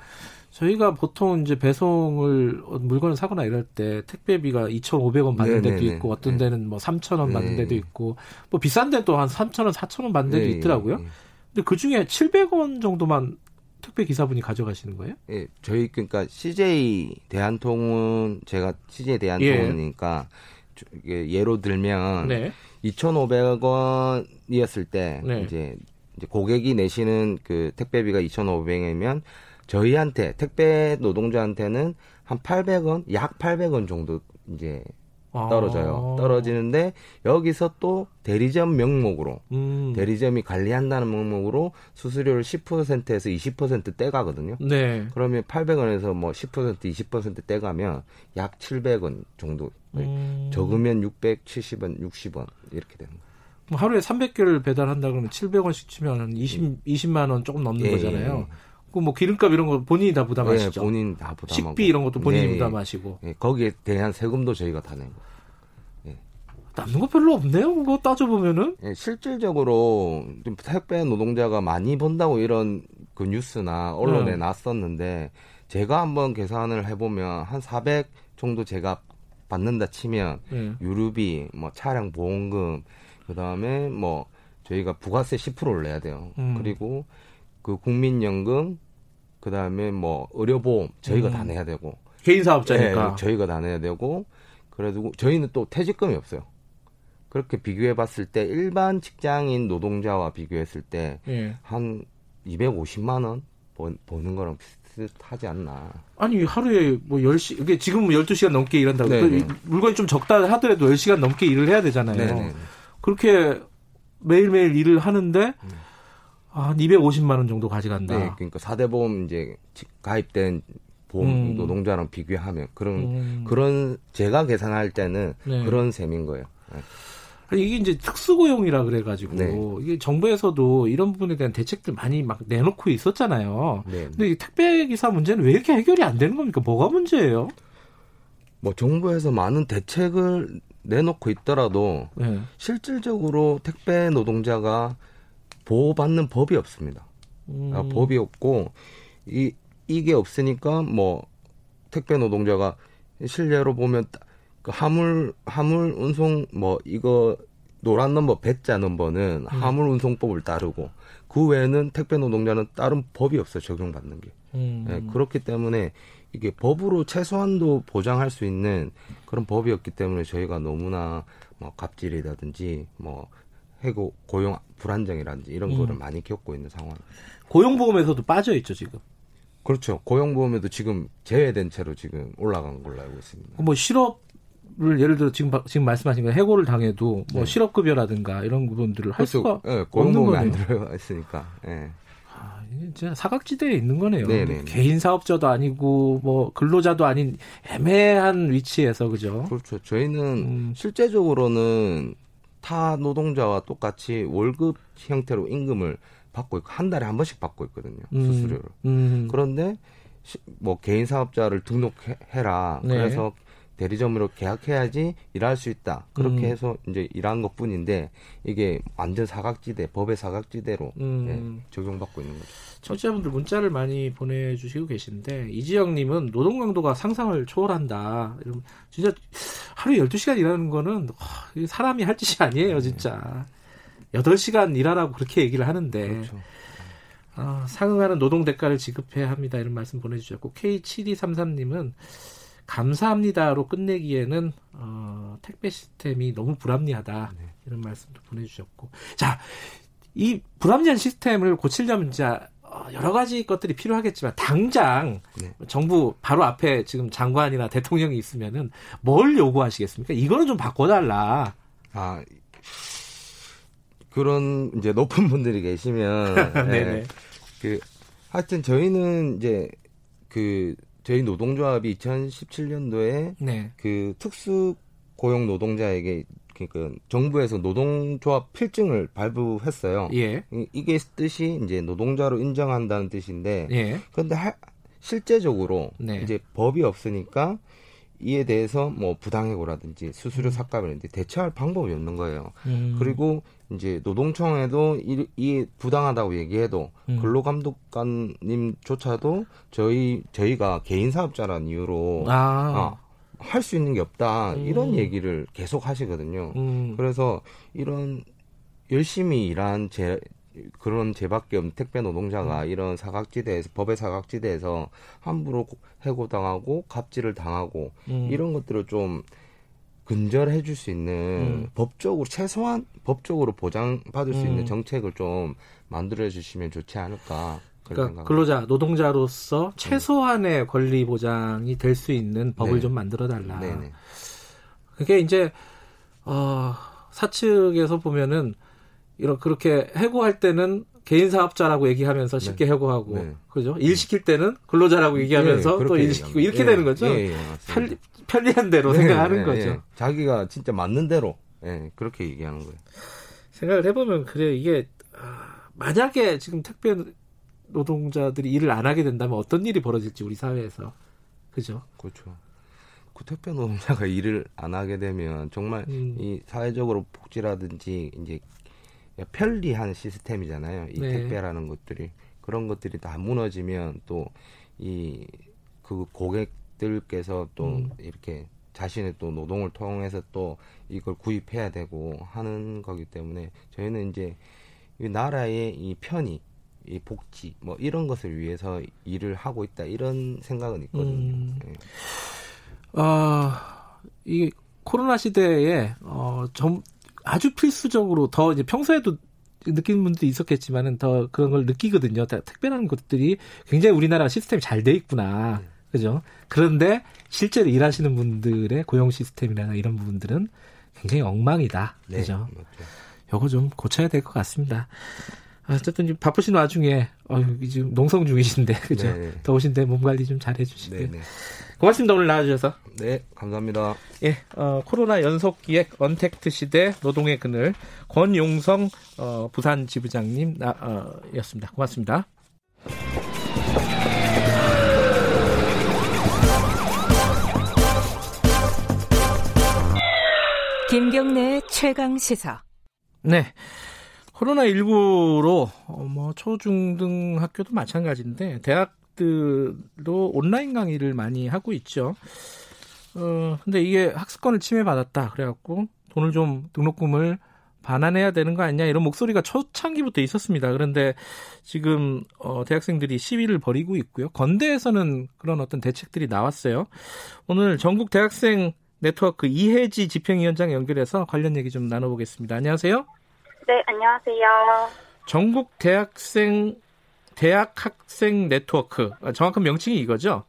저희가 보통 이제 배송을 어, 물건을 사거나 이럴 때 택배비가 2,500원 받는 네, 데도 네, 네. 있고 어떤 데는 뭐 3,000원 받는 네. 데도 있고 뭐 비싼 데도 한 3,000원, 4,000원 받는 데도 네, 있더라고요. 예, 근데 그 중에 700원 정도만 택배 기사분이 가져가시는 거예요? 예, 저희 그러니까 CJ 대한통운 제가 CJ 대한통운이니까 저- 이게 예로 들면 네. 2,500원이었을 때 네. 이제 고객이 내시는 그 택배비가 2,500원이면 저희한테 택배 노동자한테는 한 800원, 약 800원 정도 이제 아. 떨어져요. 떨어지는데 여기서 또 대리점 명목으로 음. 대리점이 관리한다는 명목으로 수수료를 10%에서 20% 떼가거든요. 네. 그러면 800원에서 뭐 10% 20% 떼가면 약 700원 정도. 음. 적으면 670원, 60원 이렇게 되는 거예요. 뭐 하루에 300개를 배달한다 그러면 700원씩 치면 한 20, 20만 원 조금 넘는 예, 거잖아요. 예. 그뭐 기름값 이런 거 본인이 다 부담하시죠. 예, 본인 다 부담하고. 식비 이런 것도 본인이 예, 예. 부담하시고. 예, 거기에 대한 세금도 저희가 다 내고. 남는 거 별로 없네요. 그거 따져 보면은. 예, 실질적으로 좀 택배 노동자가 많이 번다고 이런 그 뉴스나 언론에 네. 났었는데 제가 한번 계산을 해보면 한 400 정도 제가 받는다 치면 네. 유류비, 뭐 차량 보험금, 그 다음에 뭐 저희가 부가세 10%를 내야 돼요. 음. 그리고 그 국민연금, 그 다음에 뭐 의료보험 저희가 음. 다 내야 되고 개인 사업자니까. 예, 저희가 다 내야 되고 그래도 저희는 또 퇴직금이 없어요. 그렇게 비교해 봤을 때 일반 직장인 노동자와 비교했을 때 예. 한 250만 원 번, 버는 거랑 비슷하지 않나. 아니 하루에 뭐 10시 이게 지금 12시간 넘게 일한다고 네, 또 네. 이 물건이 좀 적다 하더라도 10시간 넘게 일을 해야 되잖아요. 네, 네. 그렇게 매일매일 일을 하는데 아, 한 250만 원 정도 가져간다. 네, 그러니까 사대보험 이제 지- 가입된 보험 음. 노동자랑 비교하면 그런 음. 그런 제가 계산할 때는 네. 그런 셈인 거예요. 네. 아니, 이게 이제 특수고용이라 그래가지고 네. 이게 정부에서도 이런 부분에 대한 대책들 많이 막 내놓고 있었잖아요. 네. 근데 이 택배 기사 문제는 왜 이렇게 해결이 안 되는 겁니까? 뭐가 문제예요? 뭐 정부에서 많은 대책을 내놓고 있더라도 네. 실질적으로 택배 노동자가 보호받는 법이 없습니다. 음. 아, 법이 없고 이 이게 없으니까 뭐 택배 노동자가 실례로 보면 따- 그 화물 화물 운송 뭐 이거 노란 넘버 배자 넘버는 화물 운송법을 따르고 그 외에는 택배 노동자는 다른 법이 없어요 적용받는 게 음. 예, 그렇기 때문에 이게 법으로 최소한도 보장할 수 있는 그런 법이었기 때문에 저희가 너무나 뭐 갑질이라든지 뭐 해고 고용 불안정이라든지 이런 음. 거를 많이 겪고 있는 상황. 고용보험에서도 빠져 있죠 지금. 그렇죠. 고용보험에도 지금 제외된 채로 지금 올라간 걸로 알고 있습니다. 뭐 실업을 예를 들어 지금 바- 지금 말씀하신 거 해고를 당해도 뭐 네. 실업급여라든가 이런 부분들을 할 그래서, 수가 예, 없는 고용보험에 안. 들어가 있으니까. 예. 진짜 사각지대에 있는 거네요. 네네. 개인 사업자도 아니고 뭐 근로자도 아닌 애매한 위치에서 그죠. 그렇죠. 저희는 실제적으로는 타 노동자와 똑같이 월급 형태로 임금을 받고 있고 한 달에 한 번씩 받고 있거든요. 음. 수수료를. 음. 그런데 시- 뭐 개인 사업자를 등록해라. 네. 그래서 대리점으로 계약해야지 일할 수 있다. 그렇게 음. 해서 이제 일한 것 뿐인데 이게 완전 사각지대, 법의 사각지대로 음. 예, 적용받고 있는 거죠. 청취자분들 문자를 많이 보내주시고 계신데 이지영님은 노동 강도가 상상을 초월한다. 이런 진짜 하루 12시간 일하는 거는 사람이 할 짓이 아니에요, 진짜. 8시간 일하라고 그렇게 얘기를 하는데 그렇죠. 아, 상응하는 노동 대가를 지급해야 합니다. 이런 말씀 보내주셨고 K7233님은 감사합니다로 끝내기에는 어, 택배 시스템이 너무 불합리하다 이런 말씀도 보내주셨고 자이 불합리한 시스템을 고치려면 진짜 어, 여러 가지 것들이 필요하겠지만 당장 정부 바로 앞에 지금 장관이나 대통령이 있으면은 뭘 요구하시겠습니까? 이거는 좀 바꿔달라. 아 그런 이제 높은 분들이 계시면 네네. 예, 그 하여튼 저희는 이제 그 저희 노동조합이 2017년도에 네. 그 특수 고용 노동자에게 그 정부에서 노동조합 필증을 발부했어요. 예. 이- 이게 뜻이 이제 노동자로 인정한다는 뜻인데 예. 그런데 하- 실제적으로 네. 이제 법이 없으니까 이에 대해서 뭐 부당해고라든지 수수료 삭감이라든지 대처할 방법이 없는 거예요. 음. 그리고 이제 노동청에도 이, 이 부당하다고 얘기해도 음. 근로감독관님조차도 저희 저희가 개인 사업자라는 이유로 아. 할수 있는 게 없다 음. 이런 얘기를 계속 하시거든요. 음. 그래서 이런 열심히 일한 제 그런 제밖에 없는 택배 노동자가 음. 이런 사각지대에서 법의 사각지대에서 함부로 해고당하고 갑질을 당하고 음. 이런 것들을 좀 근절해 줄 수 있는 음. 법적으로 최소한 법적으로 보장받을 수 음. 있는 정책을 좀 만들어 주시면 좋지 않을까 그러니까 생각. 근로자 노동자로서 최소한의 권리 보장이 될 수 있는 법을 네. 좀 만들어 달라. 네네. 그게 이제 어, 사측에서 보면은 이런 그렇게 해고할 때는 개인 사업자라고 얘기하면서 쉽게 해고하고 네. 그죠? 일 시킬 때는 근로자라고 얘기하면서 예, 또일 시키고. 이렇게 예, 되는 거죠. 예, 예. 편리, 편리한 대로 네, 생각하는 네, 거죠. 예. 자기가 진짜 맞는 대로 예, 그렇게 얘기하는 거예요. 생각을 해보면 그래 이게 아, 만약에 지금 택배 노동자들이 일을 안 하게 된다면 어떤 일이 벌어질지 우리 사회에서 그죠? 그렇죠. 그 택배 노동자가 일을 안 하게 되면 정말 음. 이 사회적으로 복지라든지 이제 편리한 시스템이잖아요. 이 네. 택배라는 것들이 그런 것들이 다 무너지면 또 이 그 고객 들께서 또 음. 이렇게 자신의 또 노동을 통해서 또 이걸 구입해야 되고 하는 거기 때문에 저희는 이제 이 나라의 이 편의, 이 복지 뭐 이런 것을 위해서 일을 하고 있다 이런 생각은 있거든요. 음. 예. 아, 이 코로나 시대에 어, 좀 아주 필수적으로 더 이제 평소에도 느끼는 분들도 있었겠지만은 더 그런 걸 느끼거든요. 다- 택배라는 것들이 굉장히 우리나라 시스템이 잘 돼 있구나. 네. 그죠? 그런데 실제로 일하시는 분들의 고용 시스템이나 이런 부분들은 굉장히 엉망이다. 네, 그죠? 요거 좀 고쳐야 될 것 같습니다. 어쨌든 지금 바쁘신 와중에 어휴, 지금 농성 중이신데 그죠? 네. 더우신데 몸 관리 좀 잘 해주시고요. 네, 네. 고맙습니다 오늘 나와주셔서. 네, 감사합니다. 예, 어, 코로나 연속 기획 언택트 시대 노동의 그늘 권용성 어, 부산 지부장님 나, 어, 였습니다. 고맙습니다. 김경래의 최강 시사. 네. 코로나19로 어, 뭐 초중등 학교도 마찬가지인데 대학들도 온라인 강의를 많이 하고 있죠. 어, 근데 이게 학습권을 침해받았다. 그래갖고 돈을 좀 등록금을 반환해야 되는 거 아니냐 이런 목소리가 초창기부터 있었습니다. 그런데 지금 어, 대학생들이 시위를 벌이고 있고요. 건대에서는 그런 어떤 대책들이 나왔어요. 오늘 전국 대학생 네트워크 이혜지 집행위원장 연결해서 관련 얘기 좀 나눠보겠습니다. 안녕하세요. 네, 안녕하세요. 전국 대학생 대학 학생 네트워크 아, 정확한 명칭이 이거죠?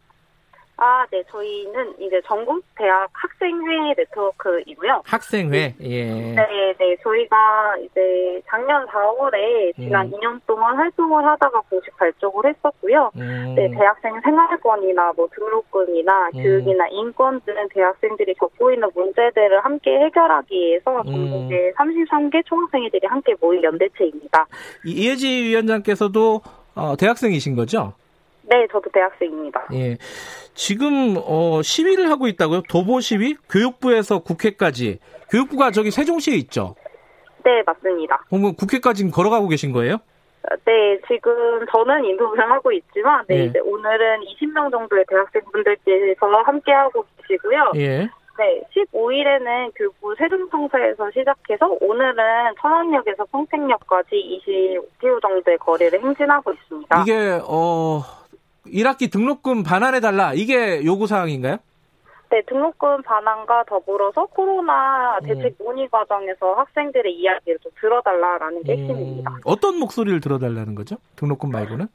아, 네, 저희는 이제 전국 대학 학생회 네트워크이고요. 학생회, 예. 네, 네, 저희가 이제 작년 4월에 지난 음. 2년 동안 활동을 하다가 공식 발족을 했었고요. 음. 네, 대학생 생활권이나 뭐 등록금이나 음. 교육이나 인권 등 대학생들이 겪고 있는 문제들을 함께 해결하기 위해서 음. 전국의 33개 총학생회들이 함께 모인 연대체입니다. 이- 이혜지 위원장께서도 어, 대학생이신 거죠? 네, 저도 대학생입니다. 예. 지금 어, 시위를 하고 있다고요? 도보 시위? 교육부에서 국회까지. 교육부가 저기 세종시에 있죠. 네, 맞습니다. 그러면 국회까지 지금 걸어가고 계신 거예요? 네, 지금 저는 인터뷰를 하고 있지만, 네, 네. 이제 오늘은 20명 정도의 대학생분들께서 함께하고 계시고요. 예. 네, 15일에는 교육부 세종청사에서 시작해서 오늘은 천안역에서 평택역까지 25km 정도의 거리를 행진하고 있습니다. 이게 어 1학기 등록금 반환해 달라. 이게 요구 사항인가요? 네, 등록금 반환과 더불어서 코로나 대책 논의 과정에서 학생들의 이야기를 좀 들어달라라는 게 핵심입니다. 음, 어떤 목소리를 들어달라는 거죠? 등록금 말고는?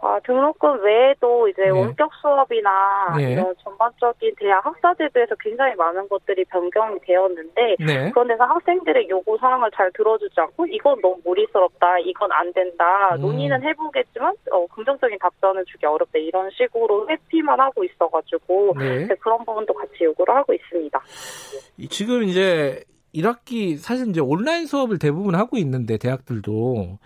아, 등록금 외에도 이제 네. 원격 수업이나 네. 이런 전반적인 대학 학사 제도에서 굉장히 많은 것들이 변경이 되었는데 네. 그런 데서 학생들의 요구 사항을 잘 들어주지 않고 이건 너무 무리스럽다, 이건 안 된다, 음. 논의는 해보겠지만 어, 긍정적인 답변을 주기 어렵다 이런 식으로 회피만 하고 있어가지고 네. 네, 그런 부분도 같이 요구를 하고 있습니다. 이- 지금 이제 1학기 사실 이제 온라인 수업을 대부분 하고 있는데 대학들도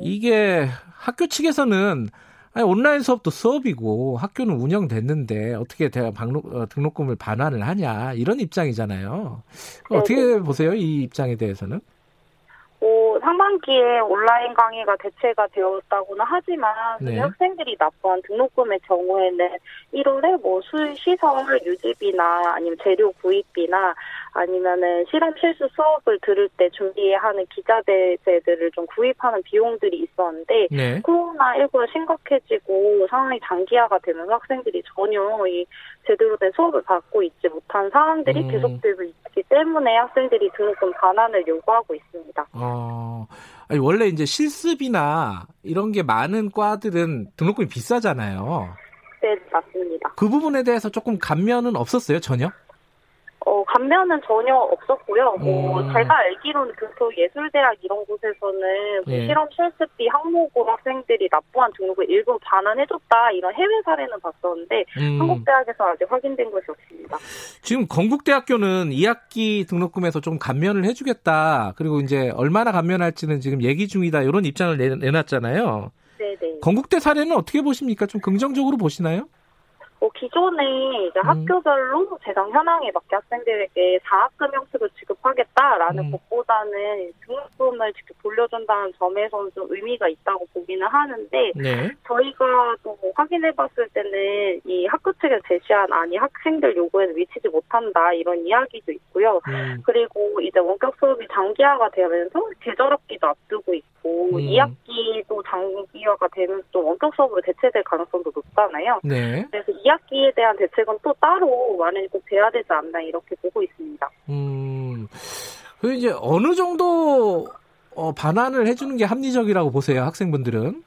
이게 학교 측에서는 아니, 온라인 수업도 수업이고 학교는 운영됐는데 어떻게 대학 방록, 어, 등록금을 반환을 하냐 이런 입장이잖아요. 어떻게 보세요 이 입장에 대해서는? 뭐 상반기에 온라인 강의가 대체가 되었다고는 하지만 네. 네. 학생들이 납부한 등록금의 경우에는 1월에 뭐 수, 시설 유지비나 아니면 재료 구입비나 아니면은 실험 실수 수업을 들을 때 준비하는 기자대제들을 좀 구입하는 비용들이 있었는데 네. 코로나19가 심각해지고 상황이 장기화가 되면서 학생들이 전혀 이 제대로 된 수업을 받고 있지 못한 상황들이 음. 계속되고 있기 때문에 학생들이 등록금 반환을 요구하고 있습니다. 어, 아니, 원래 이제 실습이나 이런 게 많은 과들은 등록금이 비싸잖아요. 네, 맞습니다. 그 부분에 대해서 조금 감면은 없었어요, 전혀? 어, 감면은 전혀 없었고요. 뭐, 음. 제가 알기로는 교토예술대학 이런 곳에서는 뭐 예. 실험 실습비 항목으로 학생들이 납부한 등록을 일부 반환해줬다 이런 해외 사례는 봤었는데 음. 한국대학에서 아직 확인된 것이 없습니다. 지금 건국대학교는 2학기 등록금에서 좀 감면을 해주겠다. 그리고 이제 얼마나 감면할지는 지금 얘기 중이다. 이런 입장을 내, 내놨잖아요. 네네. 건국대 사례는 어떻게 보십니까? 좀 긍정적으로 보시나요? 뭐 기존에 이제 음. 학교별로 재정 현황에 맞게 학생들에게 4학금 형식을 지급하겠다라는 음. 것보다는 등록금을 직접 돌려준다는 점에서는 좀 의미가 있다고 보기는 하는데 네. 저희가 또 확인해봤을 때는 이 학교 측에서 제시한 안이 학생들 요구에는 미치지 못한다 이런 이야기도 있고요. 음. 그리고 이제 원격 수업이 장기화가 되면서 계절 학기도 앞두고 있고 음. 2학기도 장기화가 되면 또 원격 수업으로 대체될 가능성도 높잖아요. 네. 그래서 2학기에 대한 대책은 또 따로 마련이 꼭 돼야 되지 않나 이렇게 보고 있습니다. 음. 그 이제 어느 정도 어, 반환을 해주는 게 합리적이라고 보세요, 학생분들은?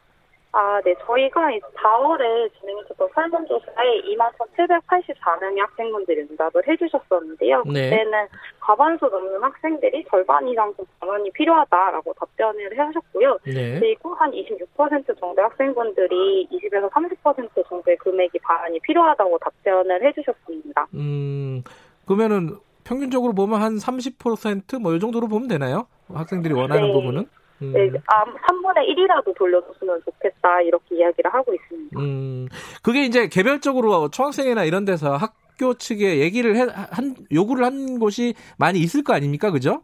아, 네. 저희가 4월에 진행했었던 설문조사에 21,784명의 학생분들이 응답을 해주셨었는데요. 네. 그때는 과반수 넘는 학생들이 절반 이상 좀 반환이 필요하다라고 답변을 하셨고요. 네. 그리고 한 26% 정도의 학생분들이 20에서 30% 정도의 금액이 반환이 필요하다고 답변을 해주셨습니다. 음, 그러면은 평균적으로 보면 한 30%뭐 이 정도로 보면 되나요? 학생들이 원하는 네. 부분은? 음. 네, 아, 3분의 1이라도 돌려줬으면 좋겠다 이렇게 이야기를 하고 있습니다. 음, 그게 이제 개별적으로 초학생이나 이런 데서 학교 측에 얘기를 해, 한, 요구를 한 곳이 많이 있을 거 아닙니까? 그죠?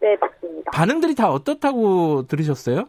네, 맞습니다. 반응들이 다 어떻다고 들으셨어요?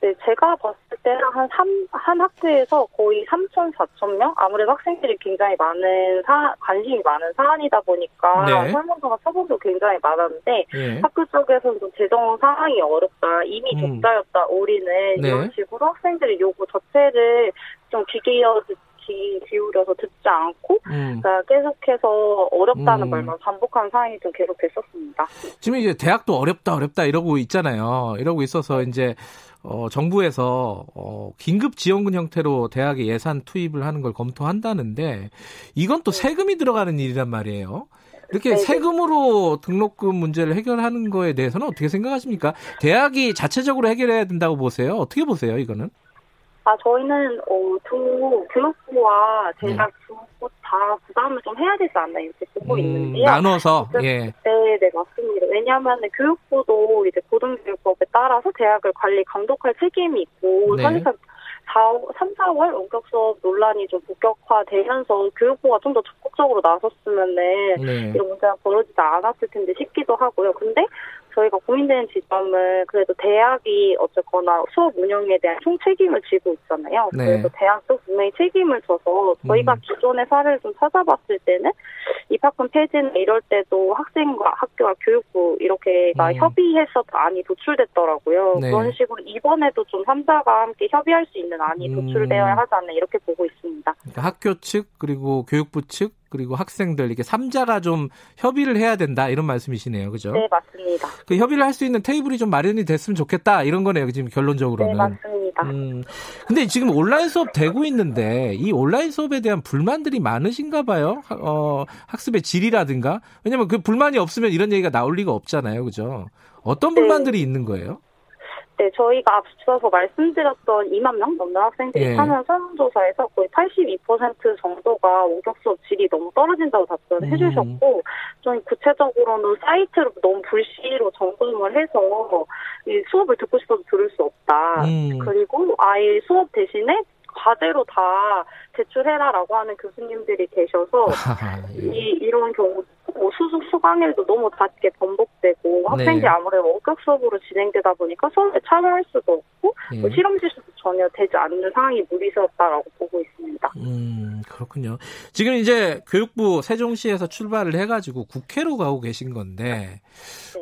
네, 제가 봤을 때는 한 3, 한 학교에서 거의 3천, 4천 명? 아무래도 학생들이 굉장히 많은 사, 관심이 많은 사안이다 보니까 네. 설문조사 처분도 굉장히 많았는데 예. 학교 쪽에서는 좀 재정 상황이 어렵다, 이미 음. 적자였다, 올해는 네. 이런 식으로 학생들의 요구 자체를 좀귀 기울여, 귀 기울여서 듣지 않고 음. 그러니까 계속해서 어렵다는 음. 말만 반복하는 상황이 좀 계속 됐었습니다. 지금 이제 대학도 어렵다 어렵다 이러고 있잖아요. 이러고 있어서 이제 어, 정부에서 어, 긴급 지원금 형태로 대학에 예산 투입을 하는 걸 검토한다는데 이건 또 세금이 들어가는 일이란 말이에요. 이렇게 네네. 세금으로 등록금 문제를 해결하는 거에 대해서는 어떻게 생각하십니까? 대학이 자체적으로 해결해야 된다고 보세요? 어떻게 보세요, 이거는? 아, 저희는, 어, 두 교육부와 대학 두곳 다 부담을 좀 해야 되지 않나 이렇게 보고 음, 있는데요. 나눠서, 그- 예. 네, 네, 맞습니다. 왜냐하면 교육부도 이제 고등교육법에 따라서 대학을 관리 감독할 책임이 있고, 네. 사실상 4, 3, 4월 원격 수업 논란이 좀 본격화되면서 교육부가 좀 더 적극적으로 나섰으면은 네. 이런 문제가 벌어지지 않았을 텐데 싶기도 하고요. 근데 저희가 고민되는 지점은 그래도 대학이 어쨌거나 수업 운영에 대한 총 책임을 지고 있잖아요. 네. 그래서 대학도 분명히 책임을 져서 저희가 음. 기존의 사례를 좀 찾아봤을 때는 입학금 폐지나 이럴 때도 학생과 학교와 교육부 이렇게가 음. 협의해서 안이 도출됐더라고요. 네. 그런 식으로 이번에도 좀 3자가 함께 협의할 수 있는 안이 음. 도출되어야 하지 않나 이렇게 보고 있습니다. 그러니까 학교 측 그리고 교육부 측 그리고 학생들 이렇게 삼자가 좀 협의를 해야 된다 이런 말씀이시네요, 그죠? 네, 맞습니다. 그 협의를 할 수 있는 테이블이 좀 마련이 됐으면 좋겠다 이런 거네요, 지금 결론적으로는. 네, 맞습니다. 음, 근데 지금 온라인 수업 되고 있는데 이 온라인 수업에 대한 불만들이 많으신가 봐요. 하- 어, 학습의 질이라든가. 왜냐면 그 불만이 없으면 이런 얘기가 나올 리가 없잖아요, 그죠? 어떤 네. 불만들이 있는 거예요? 네, 저희가 앞서서 말씀드렸던 2만 명 넘는 학생들이 예. 참여한 설문조사에서 거의 82% 정도가 원격 수업 질이 너무 떨어진다고 답변을 음. 해주셨고, 좀 구체적으로는 사이트를 너무 불시로 점검을 해서 이 수업을 듣고 싶어도 들을 수 없다. 음. 그리고 아예 수업 대신에 과제로 다 제출해라라고 하는 교수님들이 계셔서 이 이런 경우 뭐 수습 수강일도 너무 잦게 번복되고 네. 학생들이 아무래도 원격 수업으로 진행되다 보니까 수업에 참여할 수도 없고 예. 뭐 실험 실수도 전혀 되지 않는 상황이 무리스럽다라고 보고 있습니다. 음, 그렇군요. 지금 이제 교육부 세종시에서 출발을 해가지고 국회로 가고 계신 건데,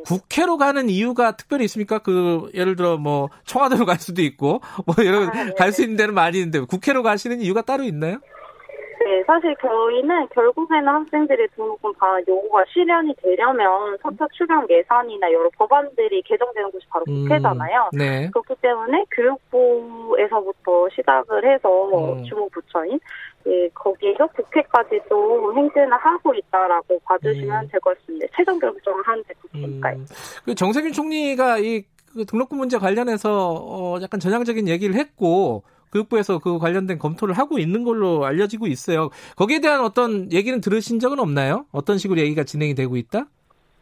국회로 가는 이유가 특별히 있습니까? 그, 예를 들어 뭐, 청와대로 갈 수도 있고, 뭐, 여러, 갈수 있는 데는 많이 있는데, 국회로 가시는 이유가 따로 있나요? 네, 사실 저희는 결국에는 학생들의 등록금 반환 요구가 실현이 되려면 선착 출경 예산이나 여러 법안들이 개정되는 곳이 바로 음, 국회잖아요. 네. 그렇기 때문에 교육부에서부터 시작을 해서 음. 주무 부처인 예, 거기에서 국회까지도 행진을 하고 있다라고 봐주시면 음. 될것 같습니다. 최종 결정을 하는데 국회니까요. 그 정세균 총리가 이, 그 등록금 문제 관련해서, 어, 약간 전향적인 얘기를 했고, 교육부에서 그 관련된 검토를 하고 있는 걸로 알려지고 있어요. 거기에 대한 어떤 얘기는 들으신 적은 없나요? 어떤 식으로 얘기가 진행이 되고 있다?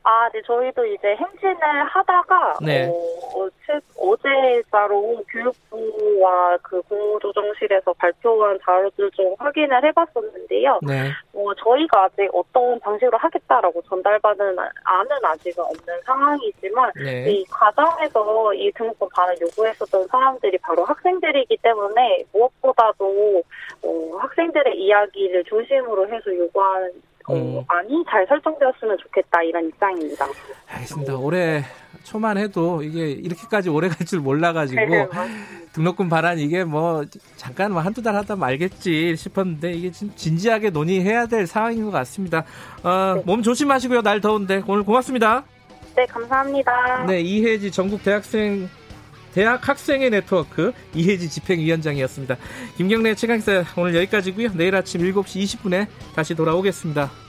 아, 네, 저희도 이제 행진을 하다가, 네. 어, 어제, 어제자로 교육부와 그 국무조정실에서 발표한 자료들 좀 확인을 해봤었는데요. 네. 뭐, 저희가 아직 어떤 방식으로 하겠다라고 전달받은 안은 아직은 없는 상황이지만, 네. 이 과정에서 이 등록금 반환 요구했었던 사람들이 바로 학생들이기 때문에 무엇보다도, 어, 학생들의 이야기를 중심으로 해서 요구하는 어, 음. 안이 잘 설정되었으면 좋겠다 이런 입장입니다. 알겠습니다. 올해 초만 해도 이게 이렇게까지 오래 갈 줄 몰라가지고 네, 등록금 반환 이게 뭐 잠깐 뭐 한두 달 하다 말겠지 싶었는데 이게 진- 진지하게 논의해야 될 상황인 것 같습니다. 어, 몸 조심하시고요. 날 더운데 오늘 고맙습니다. 네, 감사합니다. 네, 이혜지 전국 대학생 대학 학생의 네트워크 이혜지 집행위원장이었습니다. 김경래 최강사 오늘 여기까지고요. 내일 아침 7시 20분에 다시 돌아오겠습니다.